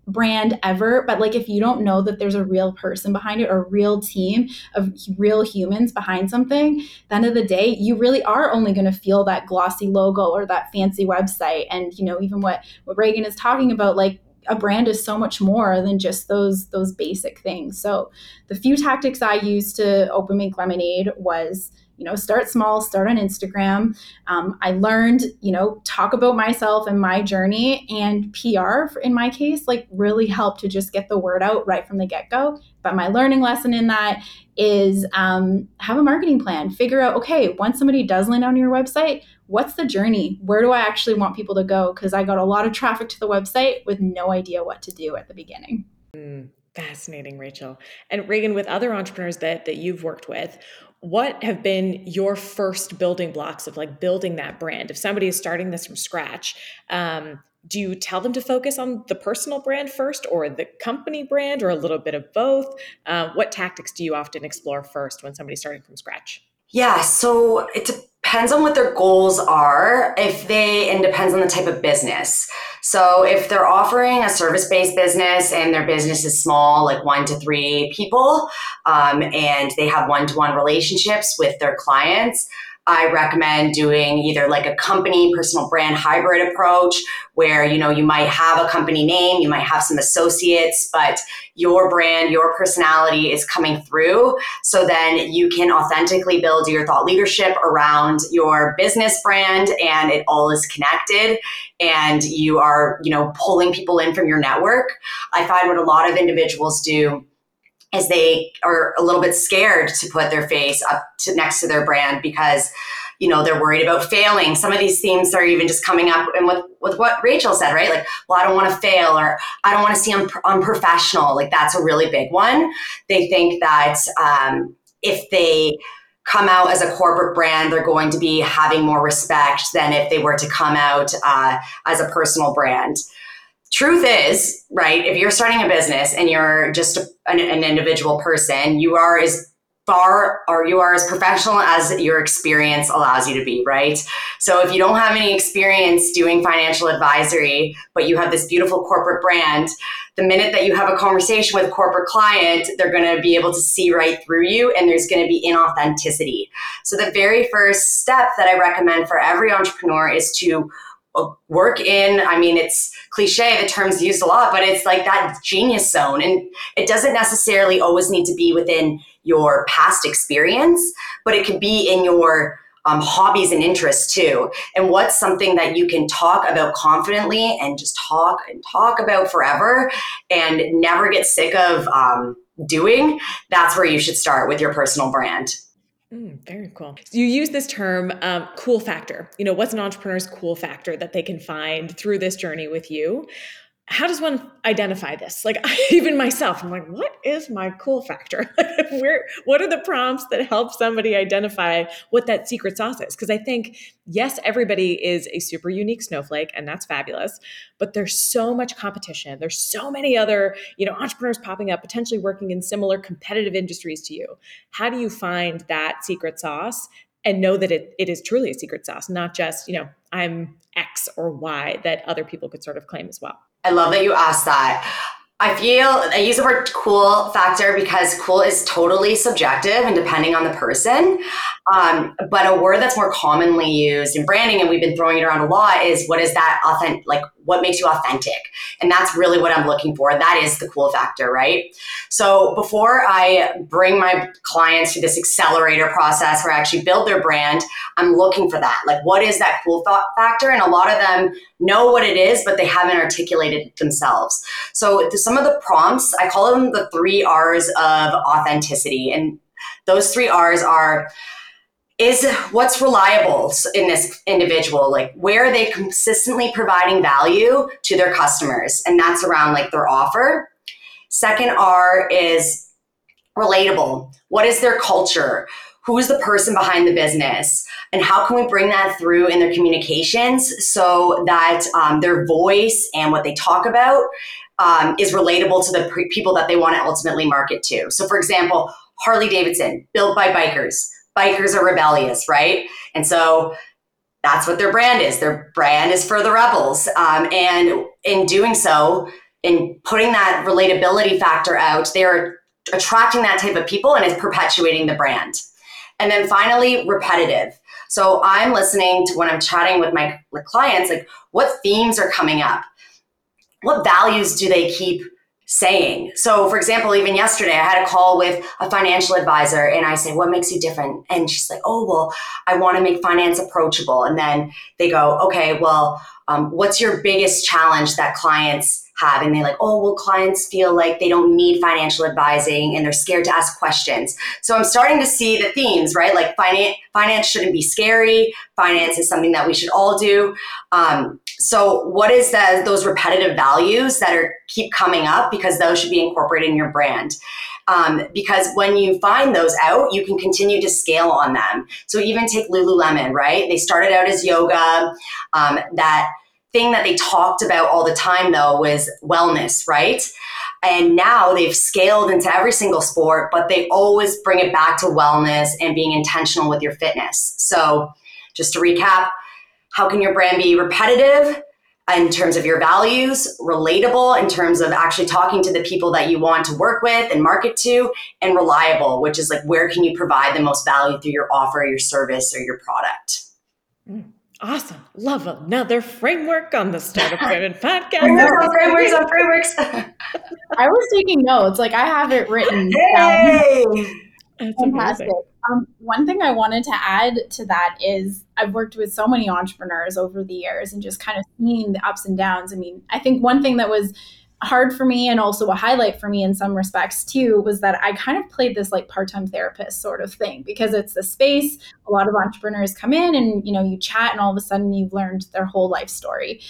brand ever but like if you don't know that there's a real person behind it or a real team of real humans behind something the end of the day you really are only going to feel that glossy logo or that fancy website. And you know even what what reagan is talking about like a brand is so much more than just those those basic things. So the few tactics i used to open make lemonade was you know start small start on instagram. Um, i learned you know talk about myself and my journey and pr in my case like really helped to just get the word out right from the get-go. But my learning lesson in that is um, have a marketing plan. Figure out okay once somebody does land on your website what's the journey? Where do i actually want people to go? Because i got a lot of traffic to the website with no idea what to do at the beginning. Mm. Fascinating, Rachel. And Reagan, with other entrepreneurs that that you've worked with, what have been your first building blocks of like building that brand? If somebody is starting this from scratch, um, do you tell them to focus on the personal brand first or the company brand or a little bit of both? Uh, what tactics do you often explore first when somebody's starting from scratch? Yeah, so it depends on what their goals are if they and depends on the type of business. So if they're offering a service-based business and their business is small like one to three people um, and they have one-to-one relationships with their clients I recommend doing either like a company personal brand hybrid approach where you know you might have a company name, you might have some associates, but your brand, your personality is coming through. So then you can authentically build your thought leadership around your business brand and it all is connected and you are, you know, pulling people in from your network. I find what a lot of individuals do is they are a little bit scared to put their face up to next to their brand because you know they're worried about failing. Some of these themes are even just coming up and with, with what rachel said right? Like well i don't want to fail or i don't want to seem unprofessional. Like that's a really big one. They think that um, if they come out as a corporate brand they're going to be having more respect than if they were to come out uh, as a personal brand truth is, right, if you're starting a business and you're just an, an, individual person, you are as far or you are as professional as your experience allows you to be, right? So if you don't have any experience doing financial advisory, but you have this beautiful corporate brand, the minute that you have a conversation with a corporate client, they're going to be able to see right through you and there's going to be inauthenticity. So the very first step that I recommend for every entrepreneur is to work in i mean it's cliche the term's used a lot but it's like that genius zone. And it doesn't necessarily always need to be within your past experience but it could be in your um, hobbies and interests too. And what's something that you can talk about confidently and just talk and talk about forever and never get sick of um, doing that's where you should start with your personal brand Mm, very cool. You use this term um, cool factor. You know, what's an entrepreneur's cool factor that they can find through this journey with you? How does one identify this? Like (laughs) even myself, I'm like, what is my cool factor? (laughs) Where what are the prompts that help somebody identify what that secret sauce is? Because I think yes, everybody is a super unique snowflake, and that's fabulous. But there's so much competition. There's so many other you know entrepreneurs popping up, potentially working in similar competitive industries to you. How do you find that secret sauce and know that it, it is truly a secret sauce, not just you know I'm X or Y that other people could sort of claim as well. I love that you asked that. I feel I use the word cool factor because cool is totally subjective and depending on the person. Um, but a word that's more commonly used in branding, and we've been throwing it around a lot, is what is that authentic? Like, what makes you authentic? And that's really what I'm looking for. That is the cool factor, right? So before I bring my clients to this accelerator process where I actually build their brand, I'm looking for that. Like, what is that cool factor? And a lot of them know what it is, but they haven't articulated it themselves. So some of the prompts, I call them the three R's of authenticity. And those three R's are is what's reliable in this individual? Like where are they consistently providing value to their customers? And that's around like their offer. Second r is relatable. What is their culture? Who's the person behind the business? And how can we bring that through in their communications so that um, their voice and what they talk about um, is relatable to the pre- people that they want to ultimately market to so for example harley davidson built by bikers bikers are rebellious, right? And so that's what their brand is. Their brand is for the rebels. Um, and in doing so, in putting that relatability factor out, they're attracting that type of people and it's perpetuating the brand. And then finally, repetitive. So I'm listening to when I'm chatting with my clients, like what themes are coming up? What values do they keep saying. So, for example, even yesterday, I had a call with a financial advisor and I said, What makes you different? And she's like, Oh, well, I want to make finance approachable. And then they go, Okay, well, um, what's your biggest challenge that clients have and they're like oh well clients feel like they don't need financial advising and they're scared to ask questions so i'm starting to see the themes right like finance finance shouldn't be scary finance is something that we should all do um, so what is those repetitive values that are keep coming up because those should be incorporated in your brand? Um, because when you find those out you can continue to scale on them. So even take lululemon right? They started out as yoga. Um, that thing that they talked about all the time though was wellness right? And now they've scaled into every single sport but they always bring it back to wellness and being intentional with your fitness. So just to recap how can your brand be repetitive in terms of your values, relatable in terms of actually talking to the people that you want to work with and market to, and reliable, which is like where can you provide the most value through your offer, your service, or your product. Mm, awesome. Love another framework on the Startup (laughs) Women podcast. frameworks on frameworks. (laughs) I was taking notes. Like I have it written hey! down. That's Fantastic. Um, one thing I wanted to add to that is I've worked with so many entrepreneurs over the years and just kind of seeing the ups and downs. I mean, I think one thing that was hard for me and also a highlight for me in some respects too was that I kind of played this like part-time therapist sort of thing because it's the space a lot of entrepreneurs come in and you know you chat and all of a sudden you've learned their whole life story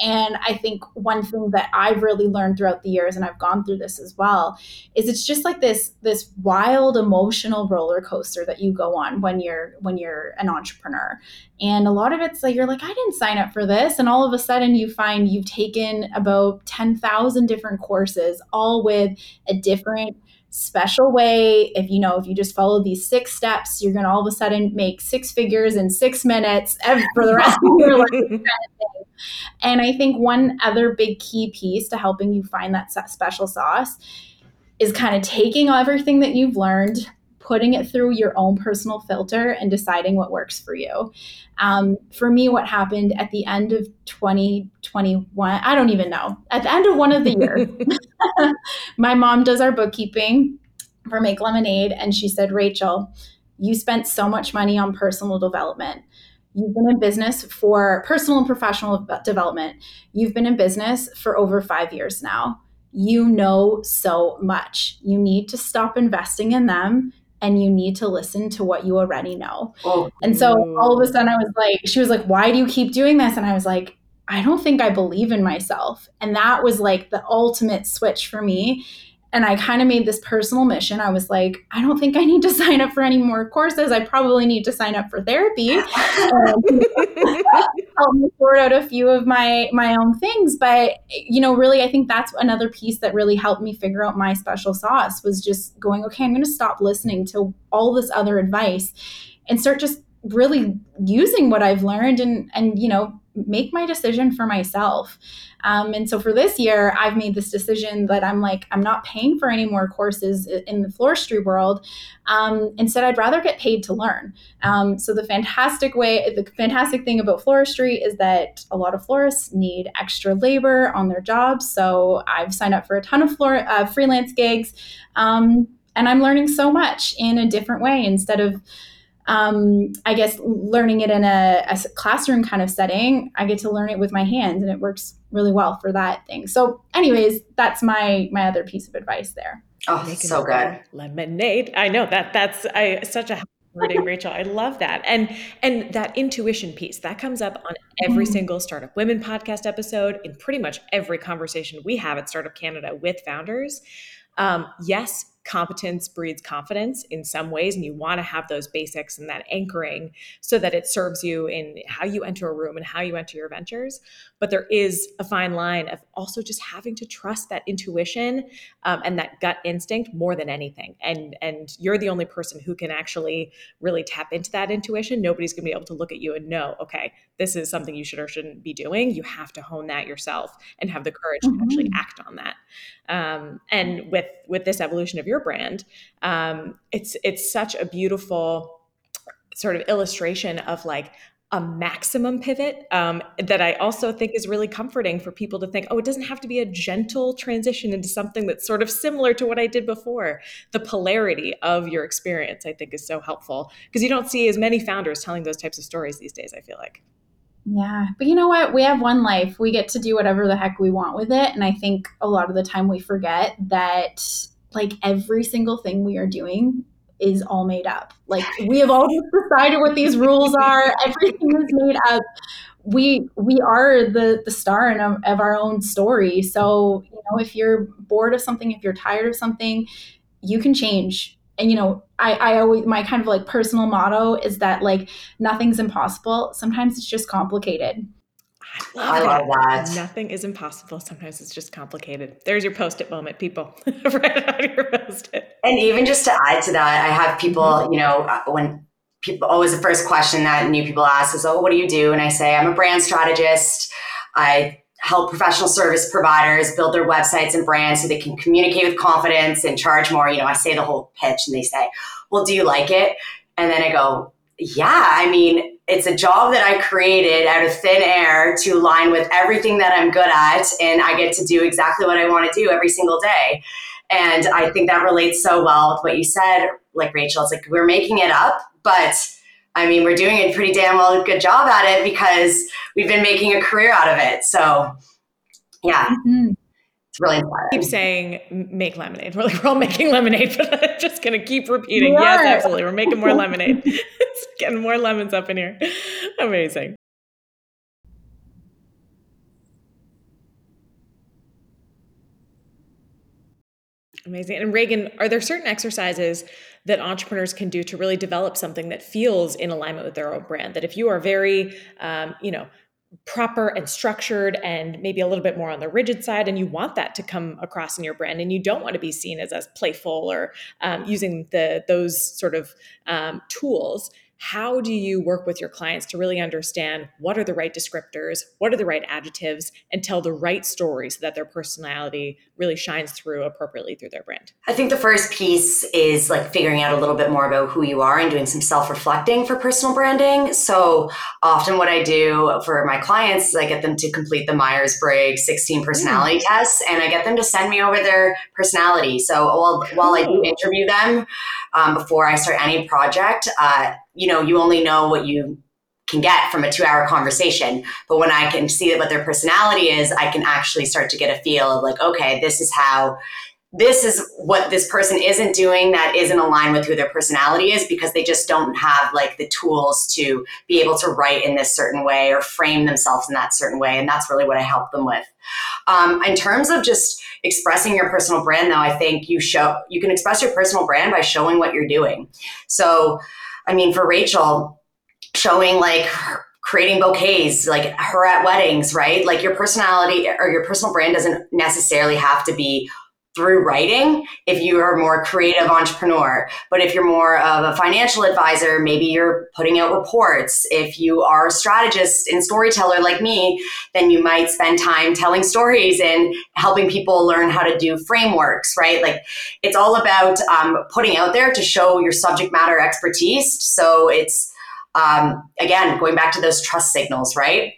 and I think one thing that I've really learned throughout the years and I've gone through this as well is it's just like this this wild emotional roller coaster that you go on when you're when you're an entrepreneur. And a lot of it's like you're like I didn't sign up for this. And all of a sudden you find you've taken about 10,000 different courses all with a different special way. If you know if you just follow these six steps you're going to all of a sudden make six figures in six minutes (laughs) for the rest of your life and i think one other big key piece to helping you find that special sauce is kind of taking everything that you've learned putting it through your own personal filter and deciding what works for you. Um, for me, what happened at the end of 2021, I don't even know, at the end of one of the years, (laughs) (laughs) my mom does our bookkeeping for Make Lemonade, and she said, Rachel, you spent so much money on personal development. You've been in business for personal and professional development. You've been in business for over five years now. You know so much. You need to stop investing in them and you need to listen to what you already know. Oh. And so all of a sudden I was like, she was like, why do you keep doing this? And I was like, I don't think I believe in myself. And that was like the ultimate switch for me. And I kind of made this personal mission. I was like, I don't think I need to (laughs) sign up for any more courses. I probably need to sign up for therapy. (laughs) um, (laughs) help me sort out a few of my my own things. But you know, really, I think that's another piece that really helped me figure out my special sauce was just going, okay, I'm going to stop listening to all this other advice and start just really using what I've learned and and you know make my decision for myself. Um, and so for this year, I've made this decision that I'm like, I'm not paying for any more courses in the floristry world. Um, instead, I'd rather get paid to learn. Um, so the fantastic way, the fantastic thing about floristry is that a lot of florists need extra labor on their jobs. So I've signed up for a ton of floor, uh, freelance gigs. Um, and I'm learning so much in a different way instead of um, I guess learning it in a, a, classroom kind of setting, I get to learn it with my hands, and it works really well for that thing. So, anyways, that's my my other piece of advice there. Oh, Making so good lemonade. I know that that's I such a (laughs) wording, Rachel. I love that, and and that intuition piece that comes up on every mm. single Startup Women podcast episode, in pretty much every conversation we have at Startup Canada with founders. Um, yes, competence breeds confidence in some ways and you want to have those basics and that anchoring so that it serves you in how you enter a room and how you enter your ventures but there is a fine line of also just having to trust that intuition um, and that gut instinct more than anything and and you're the only person who can actually really tap into that intuition nobody's going to be able to look at you and know okay this is something you should or shouldn't be doing you have to hone that yourself and have the courage mm-hmm. to actually mm-hmm. act on that um, and with with this evolution of your brand um, it's it's such a beautiful sort of illustration of like a maximum pivot um, that I also think is really comforting for people to think, oh, it doesn't have to be a gentle transition into something that's sort of similar to what I did before. The polarity of your experience, I think, is so helpful because you don't see as many founders telling those types of stories these days, I feel like. Yeah. But you know what? We have one life. We get to do whatever the heck we want with it. And I think a lot of the time we forget that like every single thing we are doing is all made up. Like we have all decided what these rules are. (laughs) Everything is made up. We we are the the star in a, of our own story. So you know, if you're bored of something, if you're tired of something, you can change. And you know, I I always my kind of like personal motto is that like nothing's impossible. Sometimes it's just complicated. I love, I love that. Nothing is impossible. Sometimes it's just complicated. There's your post-it moment, people. (laughs) Write on your post-it. And even just to add to that, I have people, mm-hmm. you know, uh, when people always the first question that new people ask is, "Oh, what do you do?" And I say, "I'm a brand strategist. I help professional service providers build their websites and brands so they can communicate with confidence and charge more." You know, I say the whole pitch, and they say, "Well, do you like it?" And then I go, "Yeah, I mean." It's a job that I created out of thin air to align with everything that I'm good at. And I get to do exactly what I want to do every single day. And I think that relates so well with what you said, like Rachel. It's like we're making it up, but I mean, we're doing a pretty damn well good job at it because we've been making a career out of it. So, yeah. Mm-hmm it's really inspiring. Keep saying make lemonade. We're like we're all making lemonade, (laughs) but I'm just gonna keep repeating. Yes, absolutely. We're making more lemonade. (laughs) it's getting more lemons up in here. (laughs) Amazing. Amazing. And Reagan, are there certain exercises that entrepreneurs can do to really develop something that feels in alignment with their own brand? That if you are very, um, you know, proper and structured and maybe a little bit more on the rigid side and you want that to come across in your brand and you don't want to be seen as as playful or um, using the those sort of um, tools how do you work with your clients to really understand what are the right descriptors, what are the right adjectives, and tell the right story so that their personality really shines through appropriately through their brand? I think the first piece is like figuring out a little bit more about who you are and doing some self reflecting for personal branding. So often, what I do for my clients is I get them to complete the Myers Briggs 16 personality mm. tests and I get them to send me over their personality. So while, while I do interview them um, before I start any project, uh, you know, you only know what you can get from a two hour conversation. But when I can see what their personality is, I can actually start to get a feel of like, okay, this is how this is what this person isn't doing that isn't aligned with who their personality is because they just don't have like the tools to be able to write in this certain way or frame themselves in that certain way. And that's really what i help them with. Um, in terms of just expressing your personal brand though i think you show you can express your personal brand by showing what you're doing. So i mean for rachel showing like creating bouquets, like her at weddings, right? Like your personality or your personal brand doesn't necessarily have to be through writing if you are a more creative entrepreneur. But if you're more of a financial advisor, maybe you're putting out reports. If you are a strategist and storyteller like me, then you might spend time telling stories and helping people learn how to do frameworks, right? Like it's all about um, putting out there to show your subject matter expertise. So it's, um, again, going back to those trust signals, right?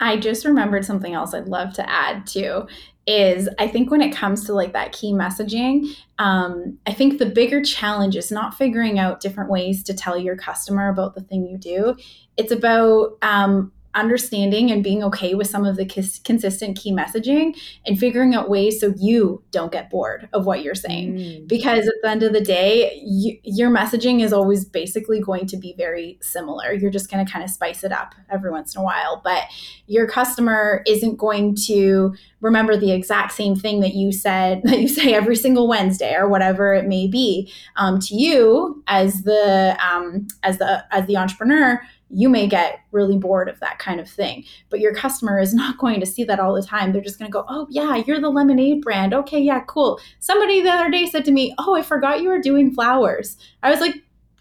I just remembered something else I'd love to add too is I think when it comes to like that key messaging, um, I think the bigger challenge is not figuring out different ways to tell your customer about the thing you do. It's about um, understanding and being okay with some of the cons- consistent key messaging and figuring out ways so you don't get bored of what you're saying. Mm. Because at the end of the day, you, your messaging is always basically going to be very similar. You're just going to kind of spice it up every once in a while. But your customer isn't going to remember the exact same thing that you said (laughs) that you say every single Wednesday or whatever it may be. Um, to you as the um, as the as the entrepreneur, you may get really bored of that kind of thing. But your customer is (laughs) not going to see that all the time. They're just going to go, oh, yeah, you're the lemonade brand. Okay, yeah, cool. Somebody the other day said to me, oh, I forgot you were doing flowers. I was like,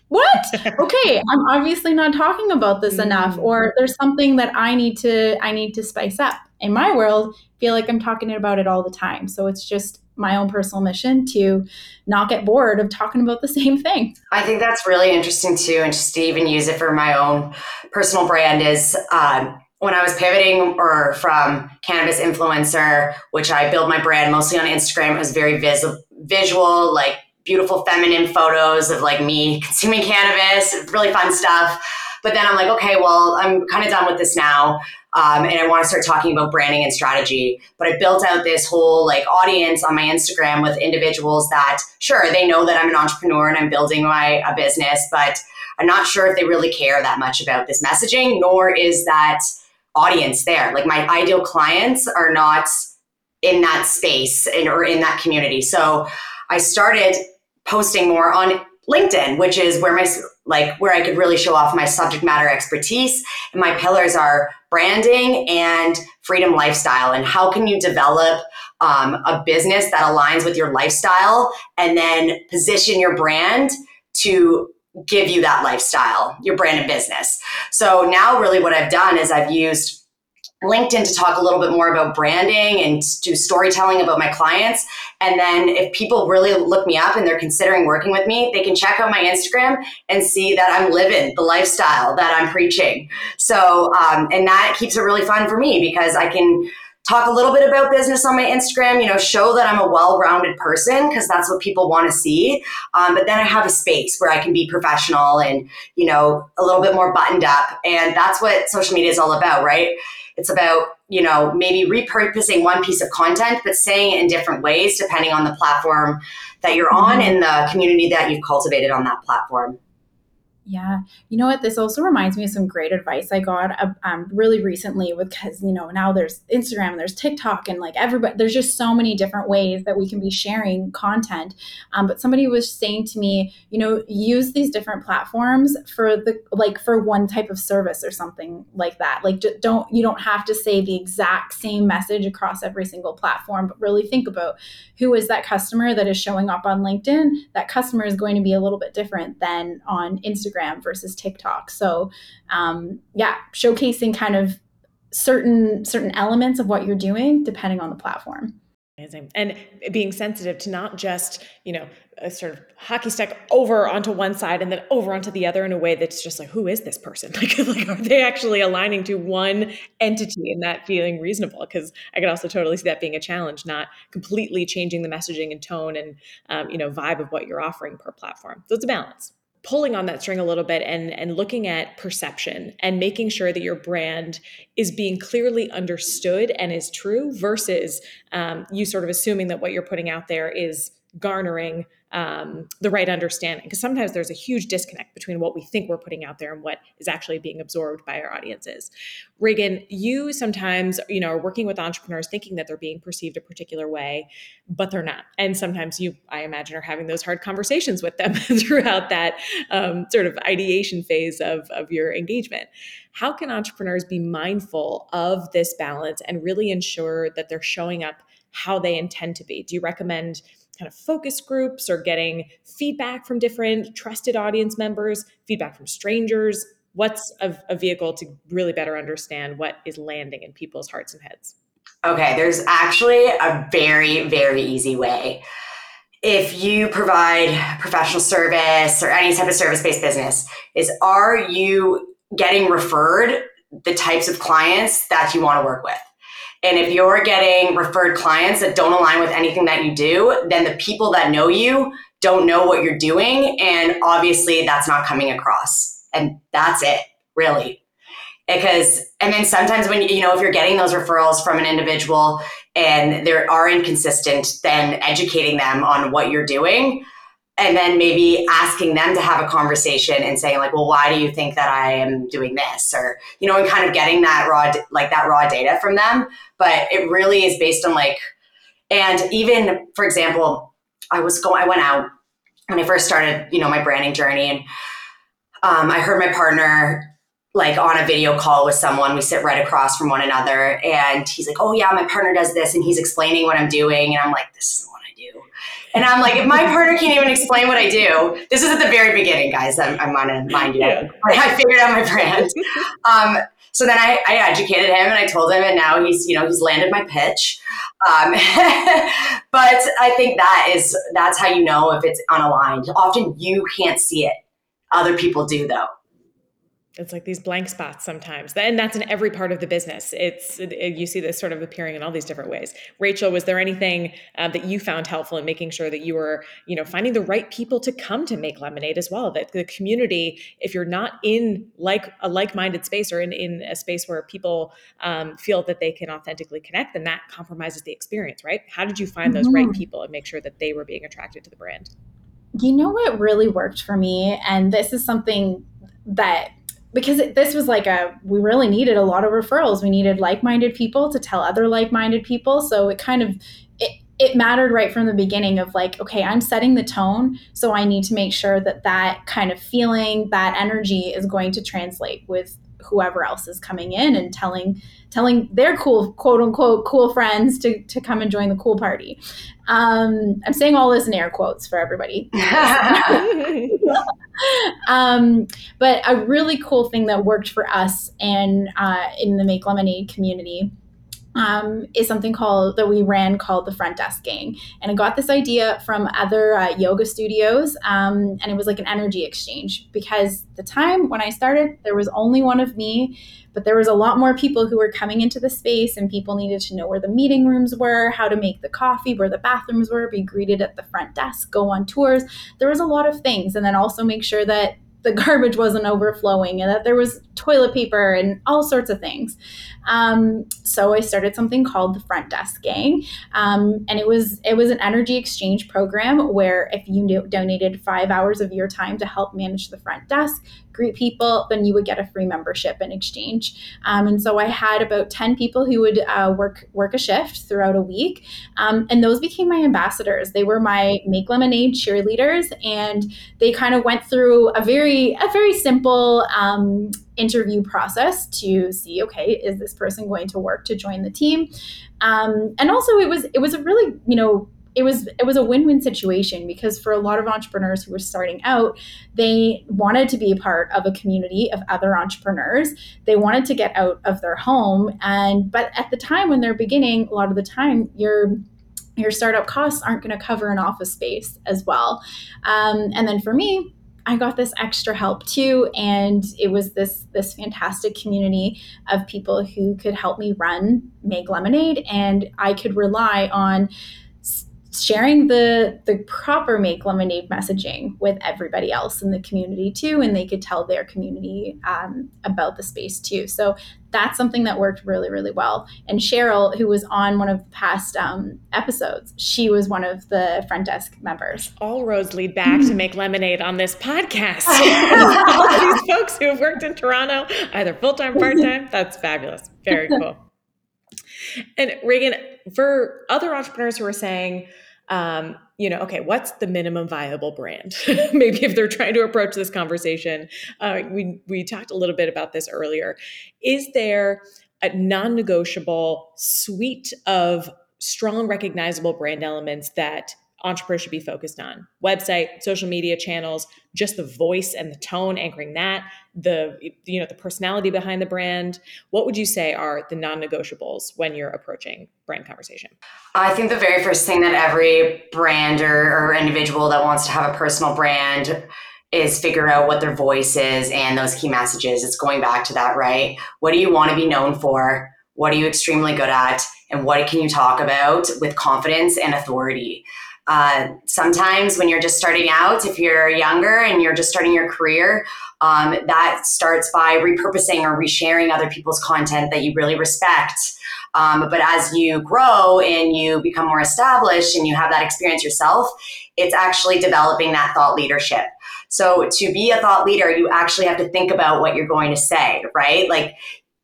what (laughs) okay i'm obviously not talking about this enough mm-hmm. or there's something that i need to i need to spice up in my world feel like i'm talking about it all the time so it's just my own personal mission to not get bored of talking about the (laughs) same thing. I think that's really interesting too, and just to even use it for my own personal brand is um, when I was pivoting or from cannabis influencer, which I built my brand mostly on Instagram, it was very vis- visual, like beautiful feminine photos of like me consuming cannabis, really fun stuff. But then I'm like, okay, well, I'm kind of done with this now. Um, and I want to start talking about branding and strategy. But I built out this whole like audience on my Instagram with individuals that, sure, they know that I'm an entrepreneur and I'm building my a business, but I'm not sure if they really care that much about this messaging, nor is that audience there. Like my ideal clients are not in that space in, or in that community. So I started posting more on LinkedIn, which is where my like where I could really show off my subject matter expertise. And my pillars are branding and freedom lifestyle. And how can you develop um, a business that aligns with your lifestyle and then position your brand to give you that lifestyle, your brand and business. So now, really, what I've done is I've used LinkedIn to talk a little bit more about branding and do storytelling about my clients. And then if people really look me up and they're considering working with me, they can check out my Instagram and see that I'm living the lifestyle that I'm preaching. So, um, and that keeps it really fun for me because I can talk a little bit about business on my Instagram, you know, show that I'm a well rounded person because that's what people want to see. Um, but then I have a space where I can be professional and, you know, a little bit more buttoned up. And that's what social media is all about, right? It's about, you know, maybe repurposing one piece of content, but saying it in different ways depending on the platform that you're on mm-hmm. and the community that you've cultivated on that platform. Yeah. You know what? This also reminds me of some great advice I got uh, um, really recently because, you know, now there's Instagram and there's TikTok and like everybody, there's just so many different ways that we can be sharing content. Um, but somebody was saying to me, you know, use these different platforms for the, like for one type of service or something like that. Like don't, you don't have to say the exact same message across every single platform, but really think about who is that customer that is showing up on LinkedIn. That customer is going to be a little bit different than on Instagram Instagram versus TikTok. So um, yeah, showcasing kind of certain certain elements of what you're doing depending on the platform. Amazing. And being sensitive to not just, you know, a sort of hockey stick over onto one side and then over onto the other in a way that's just like, who is this person? (laughs) Like, like are they actually aligning to one entity and that feeling reasonable? Because I could also totally see that being a challenge, not completely changing the messaging and tone and, um, you know, vibe of what you're offering per platform. So it's a balance. Pulling on that string a little bit and and looking at perception and making sure that your brand is being clearly understood and is true versus um, you sort of assuming that what you're putting out there is garnering um, the right understanding because sometimes there's a huge disconnect between what we think we're putting out there and what is actually being absorbed by our audiences. Reagan you sometimes you know are working with entrepreneurs thinking that they're being perceived a particular way but they're not. And sometimes you i imagine are having those hard conversations with them (laughs) throughout that um, sort of ideation phase of, of your engagement. How can entrepreneurs be mindful of this balance and really ensure that they're showing up how they intend to be? Do you recommend kind of focus groups or getting feedback from different trusted audience members, feedback from strangers? What's a, a vehicle to really better understand what is landing in people's hearts and heads? Okay, there's actually a very, very easy way. If you provide professional service or any type of service based business, is are you getting referred the types of clients that you want to work with? And if you're getting referred clients that don't align with anything that you do, then the people that know you don't know what you're doing. And obviously, that's not coming across. And that's it, really. Because, and then sometimes when, you know, if you're getting those referrals from an individual and they are inconsistent, then educating them on what you're doing and then maybe asking them to have a conversation and saying like well why do you think that i am doing this? or you know and kind of getting that raw like that raw data from them. But it really is based on like and even for example i was going i went out when i first started you know my branding journey and um, i heard my partner like on a video call with someone. We sit right across from one another and he's like oh yeah my partner does this and he's explaining what i'm doing and i'm like this is and I'm like, if my partner can't even explain what I do, this is at the very beginning, guys. I'm, I'm on a mind you. Yeah. I figured out my brand. (laughs) Um, so then I, I, educated him and I told him, and now he's, you know, he's landed my pitch. Um, (laughs) but I think that is that's how you know if it's unaligned. Often you can't see it; other people do, though it's like these blank spots sometimes. And that's in every part of the business. It's it, you see this sort of appearing in all these different ways. Rachel was there anything uh, that you found helpful in making sure that you were you know finding the right people to come to make lemonade as well? That the community if you're not in like a like-minded space or in, in a space where people um, feel that they can authentically connect then that compromises the experience right? How did you find those mm-hmm. right people and make sure that they were being attracted to the brand? You know what really worked for me and this is something that because it, this was like a we really needed a lot of referrals. We needed like-minded people to tell other like-minded people. So it kind of it, it mattered right from the beginning of like okay i'm setting the tone. So i need to make sure that that kind of feeling that energy is going to translate with whoever else is coming in and telling telling their cool quote unquote cool friends to, to come and join the cool party. Um, i'm saying all this in air quotes for everybody. (laughs) (laughs) Um, but a really cool thing that worked for us and uh, in the make lemonade community um, is something called that we ran called the front desk gang. And i got this idea from other uh, yoga studios um, and it was like an energy exchange because the time when i started there was only one of me but there was a lot more people who were coming into the space and people needed to know where the meeting rooms were how to make the coffee where the bathrooms were be greeted at the front desk go on tours. There was a lot of things. And then also make sure that the garbage wasn't overflowing and that there was toilet paper and all sorts of things. Um, so I started something called the Front Desk Gang, um, and it was it was an energy exchange program where if you donated five hours of your time to help manage the front desk, greet people, then you would get a free membership in exchange. Um, and so I had about 10 people who would uh, work work a shift throughout a week. Um, and those became my ambassadors. They were my Make Lemonade cheerleaders. And they kind of went through a very, a very simple um, interview process to see, okay, is this person going to work to join the team? Um, and also it was, it was a really, you know, it was it was a win-win situation because for a lot of entrepreneurs who were starting out they wanted to be a part of a community of other entrepreneurs. They wanted to get out of their home. And but at the time when they're beginning a lot of the time your your startup costs aren't going to cover an office space as well. Um, and then for me I got this extra help too, and it was this this fantastic community of people who could help me run Make Lemonade, and I could rely on sharing the the proper make lemonade messaging with everybody else in the community too and they could tell their community um, about the space too. So that's something that worked really really well. And cheryl who was on one of the past um, episodes she was one of the front desk members. All roads lead back to make lemonade on this podcast. (laughs) (laughs) All these folks who have worked in toronto either full-time part-time that's fabulous. Very cool. And reagan for other entrepreneurs who are saying um, you know, okay, what's the minimum viable brand? (laughs) Maybe if they're trying to approach this conversation, uh, we we talked a little bit about this earlier. Is there a non-negotiable suite of strong, recognizable brand elements that entrepreneurs should be focused on. Website social media channels just the voice and the tone anchoring that the you know the personality behind the brand. What would you say are the non-negotiables when you're approaching brand conversation? I think the very first thing that every brand or, or individual that wants to have a personal brand is figure out what their voice is and those key messages. It's going back to that right? What do you want to be known for? What are you extremely good at? And what can you talk about with confidence and authority uh, sometimes when you're just starting out, if you're younger and you're just starting your career, um, that starts by repurposing or resharing other people's content that you really respect. Um, but as you grow and you become more established and you have that experience yourself, it's actually developing that thought leadership. So to be a thought leader, you actually have to think about what you're going to say, right? Like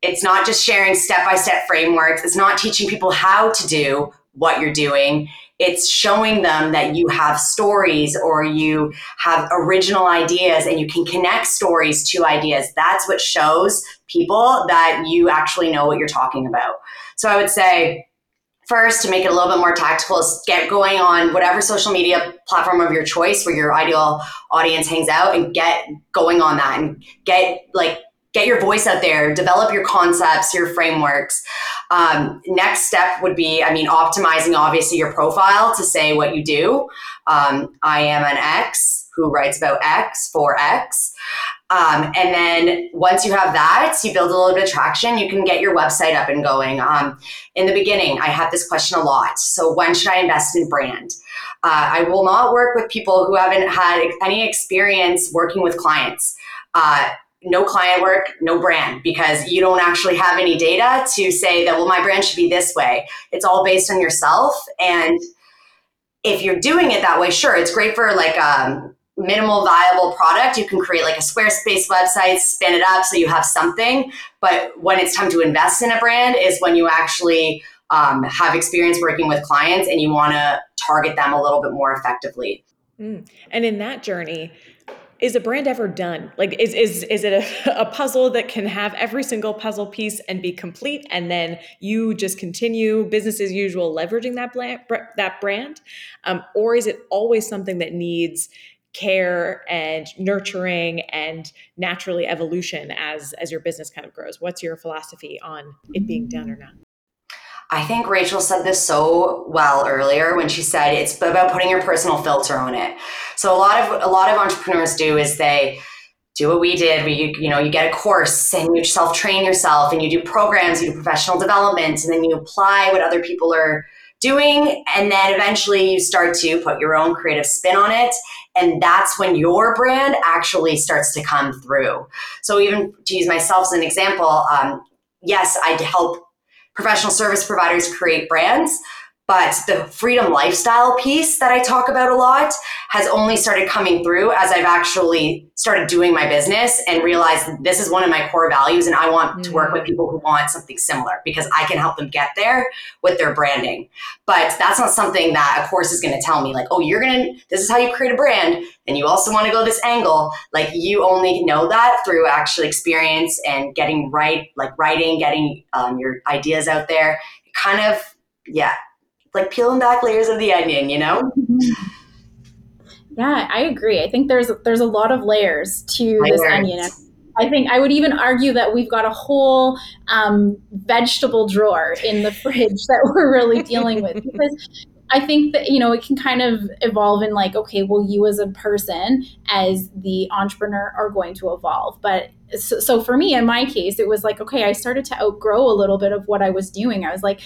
it's not just sharing step by step frameworks, it's not teaching people how to do what you're doing it's showing them that you have stories or you have original ideas and you can connect stories to ideas. That's what shows people that you actually know what you're talking about. So I would say, first to make it a little bit more tactical is get going on whatever social media platform of your choice where your ideal audience hangs out and get going on that and get like get your voice out there, develop your concepts, your frameworks. Um, next step would be, I mean, optimizing obviously your profile to say what you do. Um, I am an X who writes about X for X. Um, and then once you have that, you build a little bit of traction, you can get your website up and going. Um, in the beginning, I had this question a lot. So, when should I invest in brand? Uh, I will not work with people who haven't had any experience working with clients. Uh, no client work, no brand, because you don't actually have any data to say that, well, my brand should be this way. It's all based on yourself. And if you're doing it that way, sure, it's great for like a um, minimal viable product. You can create like a Squarespace website, spin it up so you have something. But when it's time to invest in a brand is when you actually um, have experience working with clients and you want to target them a little bit more effectively. Mm. And in that journey, is a brand ever done? Like, is is is it a, (laughs) a, puzzle that can have every single puzzle piece and be complete, and then you just continue business as usual, leveraging that brand, that brand, um, or is it always something that needs care and nurturing and naturally evolution as as your business kind of grows? What's your philosophy on it being done or not? I think Rachel said this so well earlier when she said it's about putting your personal filter on it. So a lot of a lot of entrepreneurs do is they do what we did. We, you know, you get a course and you self train yourself and you do programs, you do professional development, and then you apply what other people are doing. And then eventually you start to put your own creative spin on it. And that's when your brand actually starts to come through. So even to use myself as an example, um, yes, I help professional service providers create brands but the freedom lifestyle piece that I talk about a lot has only started coming through as I've actually started doing my business and realized this is one of my core values. And I want mm-hmm. to work with people who want something similar because I can help them get there with their branding. But that's not something that a course is going to tell me, like, oh, you're going to, this is how you create a brand. And you also want to go this angle. Like, you only know that through actual experience and getting right, like writing, getting um, your ideas out there. kind of, yeah, like peeling back layers of the onion, you know? (laughs) Yeah, I agree. I think there's there's a lot of layers to layers. this onion. I think I would even argue that we've got a whole um, vegetable drawer in the (laughs) fridge that we're really dealing with because I think that, you know, it can kind of evolve in like, okay, well, you as a person, as the entrepreneur, are going to evolve. But so, so for me, in my case, it was like, okay, I started to outgrow a little bit of what I was doing. I was like,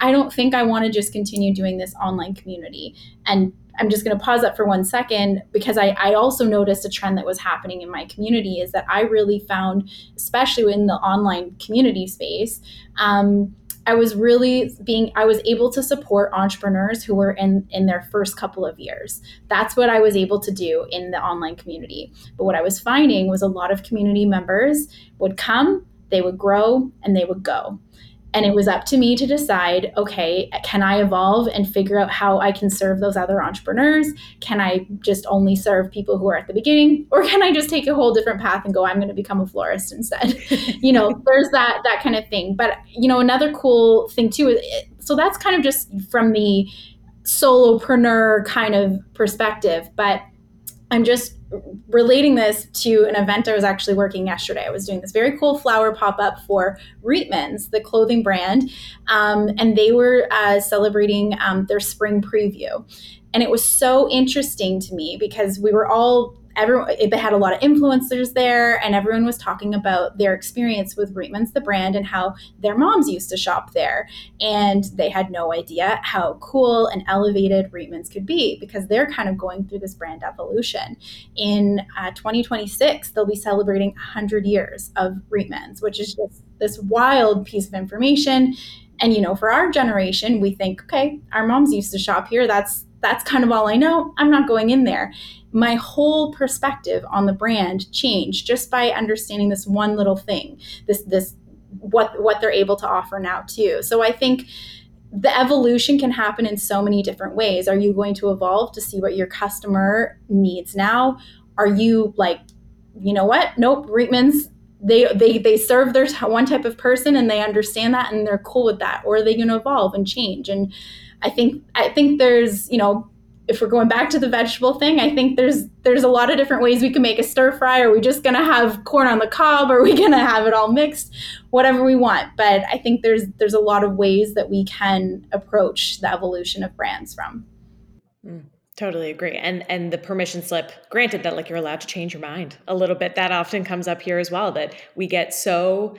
I don't think I want to just continue doing this online community. And I'm just going to pause that for one second because I, I also noticed a trend that was happening in my community is that I really found, especially in the online community space, um, I was really being I was able to support entrepreneurs who were in in their first couple of years. That's what I was able to do in the online community. But what I was finding was a lot of community members would come, they would grow, and they would go. And it was up to me to decide okay, can I evolve and figure out how I can serve those other entrepreneurs? Can I just only serve people who are at the beginning? (laughs) Or can I just take a whole different path and go, I'm going to become a florist instead? (laughs) you know, there's that, that kind of thing. But, you know, another cool thing too is so that's kind of just from the solopreneur kind of perspective. But I'm just relating this to an event I was actually working yesterday. I was doing this very cool flower pop up for Reitmans, the clothing brand, um, and they were uh, celebrating um, their spring preview. And it was so interesting to me because we were all everyone it had a lot of influencers there and everyone was talking about their experience with Reitmans the brand and how their moms used to shop there. And they had no idea how cool and elevated Reitmans could be because they're kind of going through this brand evolution. In uh, 2026 they'll be celebrating 100 years of Reitmans which is just this wild piece of information. And you know for our generation we think okay our moms used to shop here. That's that's kind of all I know. I'm not going in there. My whole perspective on the brand changed just by understanding this one little thing. This this what what they're able to offer now too. So I think the evolution can happen in so many different ways. Are you going to evolve to see what your customer needs now? Are you like, you know what? Nope, Reitmans they they they serve their one type of person and they understand that and they're cool with that or are they going to evolve and change and I think I think there's you know if we're going back to the vegetable thing, I think there's there's a lot of different ways we can make a stir fry. Are we just gonna have corn on the cob? Are we (laughs) gonna have it all mixed? Whatever we want. But I think there's there's a lot of ways that we can approach the evolution of brands from. Mm, totally agree. And and the permission slip, granted that like you're allowed to change your mind a little bit. That often comes up here as well. That we get so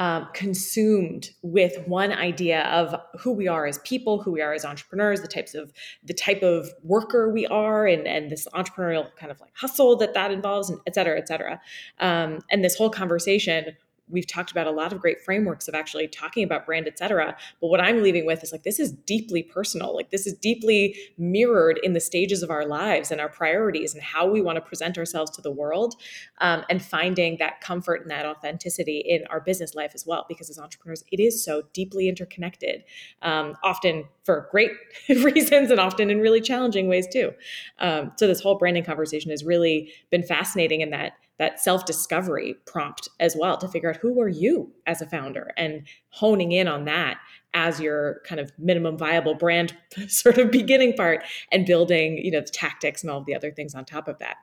um, consumed with one idea of who we are as people, who we are as entrepreneurs, the types of the type of worker we are, and and this entrepreneurial kind of like hustle that that involves, and et cetera, et cetera. Um, and this whole conversation we've talked about a lot of great frameworks of actually talking about brand, et cetera. But what I'm leaving with is like, this is deeply personal. Like, this is deeply mirrored in the stages of our lives and our priorities and how we want to present ourselves to the world um, and finding that comfort and that authenticity in our business life as well. Because as entrepreneurs, it is so deeply interconnected, um, often for great (laughs) reasons and often in really challenging ways too. Um, so, this whole branding conversation has really been fascinating in that that self discovery prompt as well to figure out who are you as a founder and honing in on that as your kind of minimum viable brand (laughs) sort of beginning part and building you know the tactics and all of the other things on top of that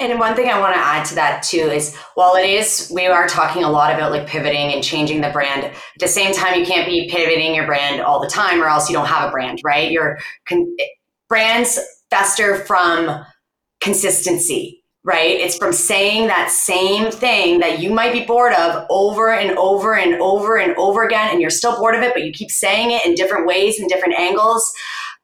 and one thing I want to add to that too is while it is, we are talking a lot about like pivoting and changing the brand. At the same time, you can't be pivoting your brand all the time or else you don't have a brand, right? Your con- eh, brands fester from consistency right? It's from saying that same thing that you might be bored of over and over and over and over again, and you're still bored of it, but you keep saying it in different ways and different angles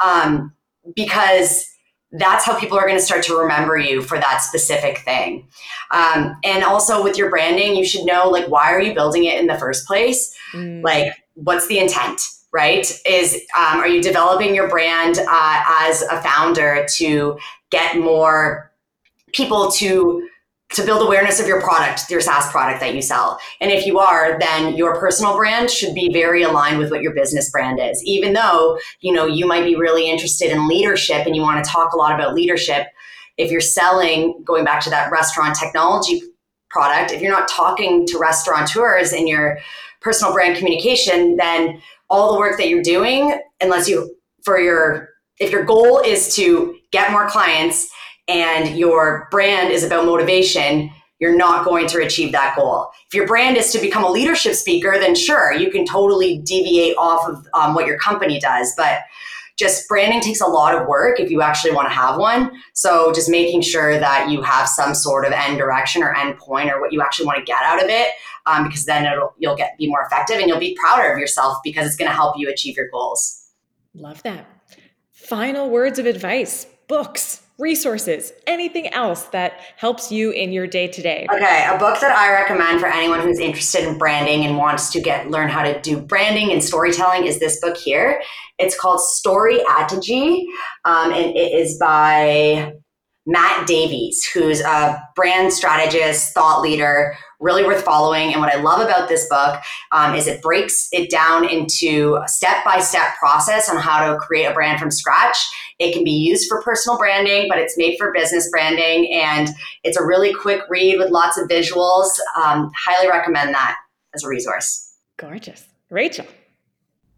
um, because that's how people are going to start to remember you for that specific thing. Um, and also with your branding, you should know like why are you building it in the first place? Mm. Like what's the intent? Right? Is um, are you developing your brand uh, as a founder to get more people to to build awareness of your product, your SaaS product that you sell. And if you are, then your personal brand should be very aligned with what your business brand is. Even though, you know, you might be really interested in leadership and you want to talk a lot about leadership, if you're selling going back to that restaurant technology product, if you're not talking to restaurateurs in your personal brand communication, then all the work that you're doing, unless you for your if your goal is to get more clients and your brand is about motivation, you're not going to achieve that goal. If your brand is to become a leadership speaker, then sure, you can totally deviate off of um, what your company does. But just branding takes a lot of work if you actually want to have one. So just making sure that you have some sort of end direction or end point or what you actually want to get out of it, um, because then it'll you'll get be more effective and you'll be prouder of yourself because it's going to help you achieve your goals. Love that. Final words of advice: books, resources, anything else that helps you in your day to day. Okay, a book that I recommend for anyone who's interested in branding and wants to get learn how to do branding and storytelling is this book here. It's called Storyatagy, um, and it is by Matt Davies, who's a brand strategist, thought leader, really worth following. And what I love about this book um, is it breaks it down into a step by step process on how to create a brand from scratch. It can be used for personal branding, but it's made for business branding. And it's a really quick read with lots of visuals. Um, highly recommend that as a resource. Gorgeous. Rachel.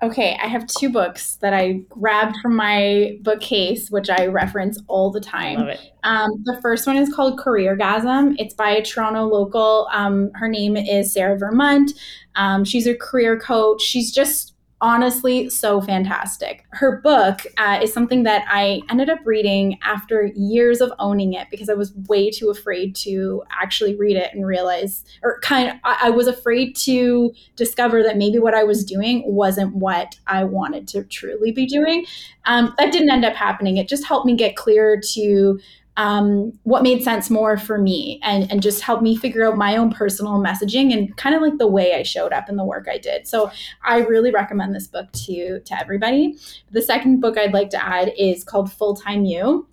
Okay, I have two books that I grabbed from my bookcase, which I reference all the time. Love it. Um, the first one is called Careergasm. It's by a Toronto local. Um, her name is Sarah Vermunt. Um, she's a career coach. She's just honestly so fantastic. Her book uh, is something that I ended up reading after years of owning it because I was way too afraid to actually read it and realize, or kind of, I, I was afraid to discover that maybe what I was doing wasn't what I wanted to truly be doing. Um, that didn't end up happening. It just helped me get clear to um, what made sense more for me and, and just helped me figure out my own personal messaging and kind of like the way I showed up in the work I did. So I really recommend this book to, to everybody. The second book I'd like to add is called Full Time You.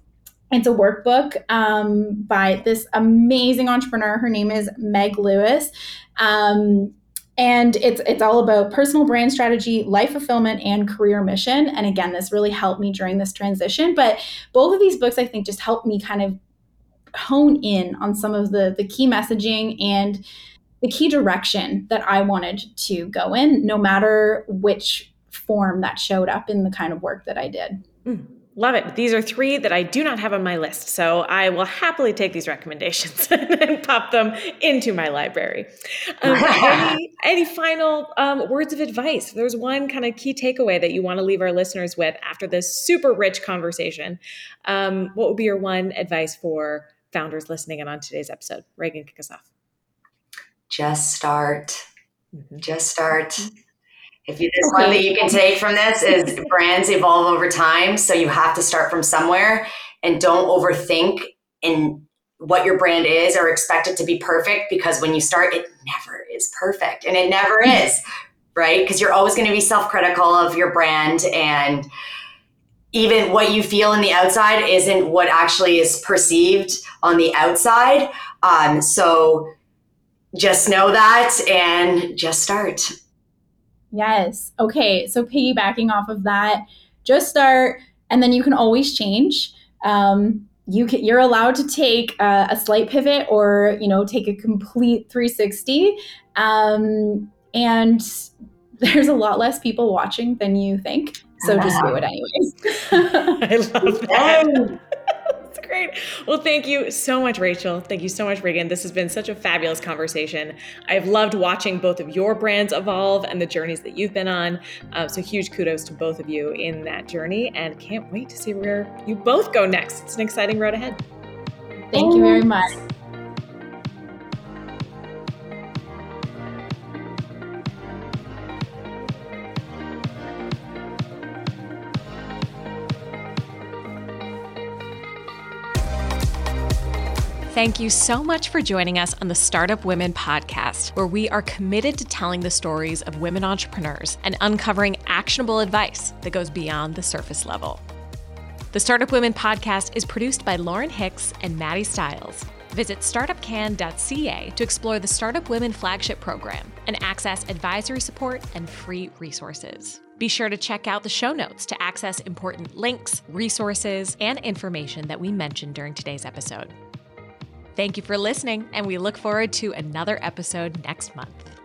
It's a workbook um, by this amazing entrepreneur. Her name is Meg Lewis. Um, and it's it's all about personal brand strategy life fulfillment and career mission. And again this really helped me during this transition. But both of these books i think just helped me kind of hone in on some of the the key messaging and the key direction that i wanted to go in no matter which form that showed up in the kind of work that i did. Mm. Love it. These are three that I do not have on my list. So I will happily take these recommendations (laughs) and pop them into my library. Um, (laughs) any, any, final um, words of advice? There's one kind of key takeaway that you want to leave our listeners with after this super rich conversation, um, what would be your one advice for founders listening in on today's episode? Reagan, kick us off. Just start. Mm-hmm. Just start. Mm-hmm if you, there's okay. one that you can take from this is (laughs) brands evolve over time, so you have to start from somewhere and don't overthink in what your brand is or expect it to be perfect because when you start, it never is perfect and it never is, right? Because you're always going to be self-critical of your brand and even what you feel in the outside isn't what actually is perceived on the outside. Um, so just know that and just start. Yes. Okay. So piggybacking off of that, just start, and then you can always change. Um, you can, you're allowed to take a, a, slight pivot or you know take a complete 360 um, and (laughs) there's a lot less people watching than you think so just do it anyways (laughs) i love that great. Well, thank you so much, Rachel. Thank you so much, Reagan. This has been such a fabulous conversation. I've loved watching both of your brands evolve and the journeys that you've been on. Uh, so, huge kudos to both of you in that journey and can't wait to see where you both go next. It's an exciting road ahead. Thank you very much. Thank you so much for joining us on the Startup Women podcast, where we are committed to telling the stories of women entrepreneurs and uncovering actionable advice that goes beyond the surface level. The Startup Women podcast is produced by Lauren Hicks and Maddie Stiles. Visit startupcan.ca to explore the Startup Women flagship program and access advisory support and free resources. Be sure to check out the show notes to access important links, resources, and information that we mentioned during today's episode. Thank you for listening, and we look forward to another episode next month.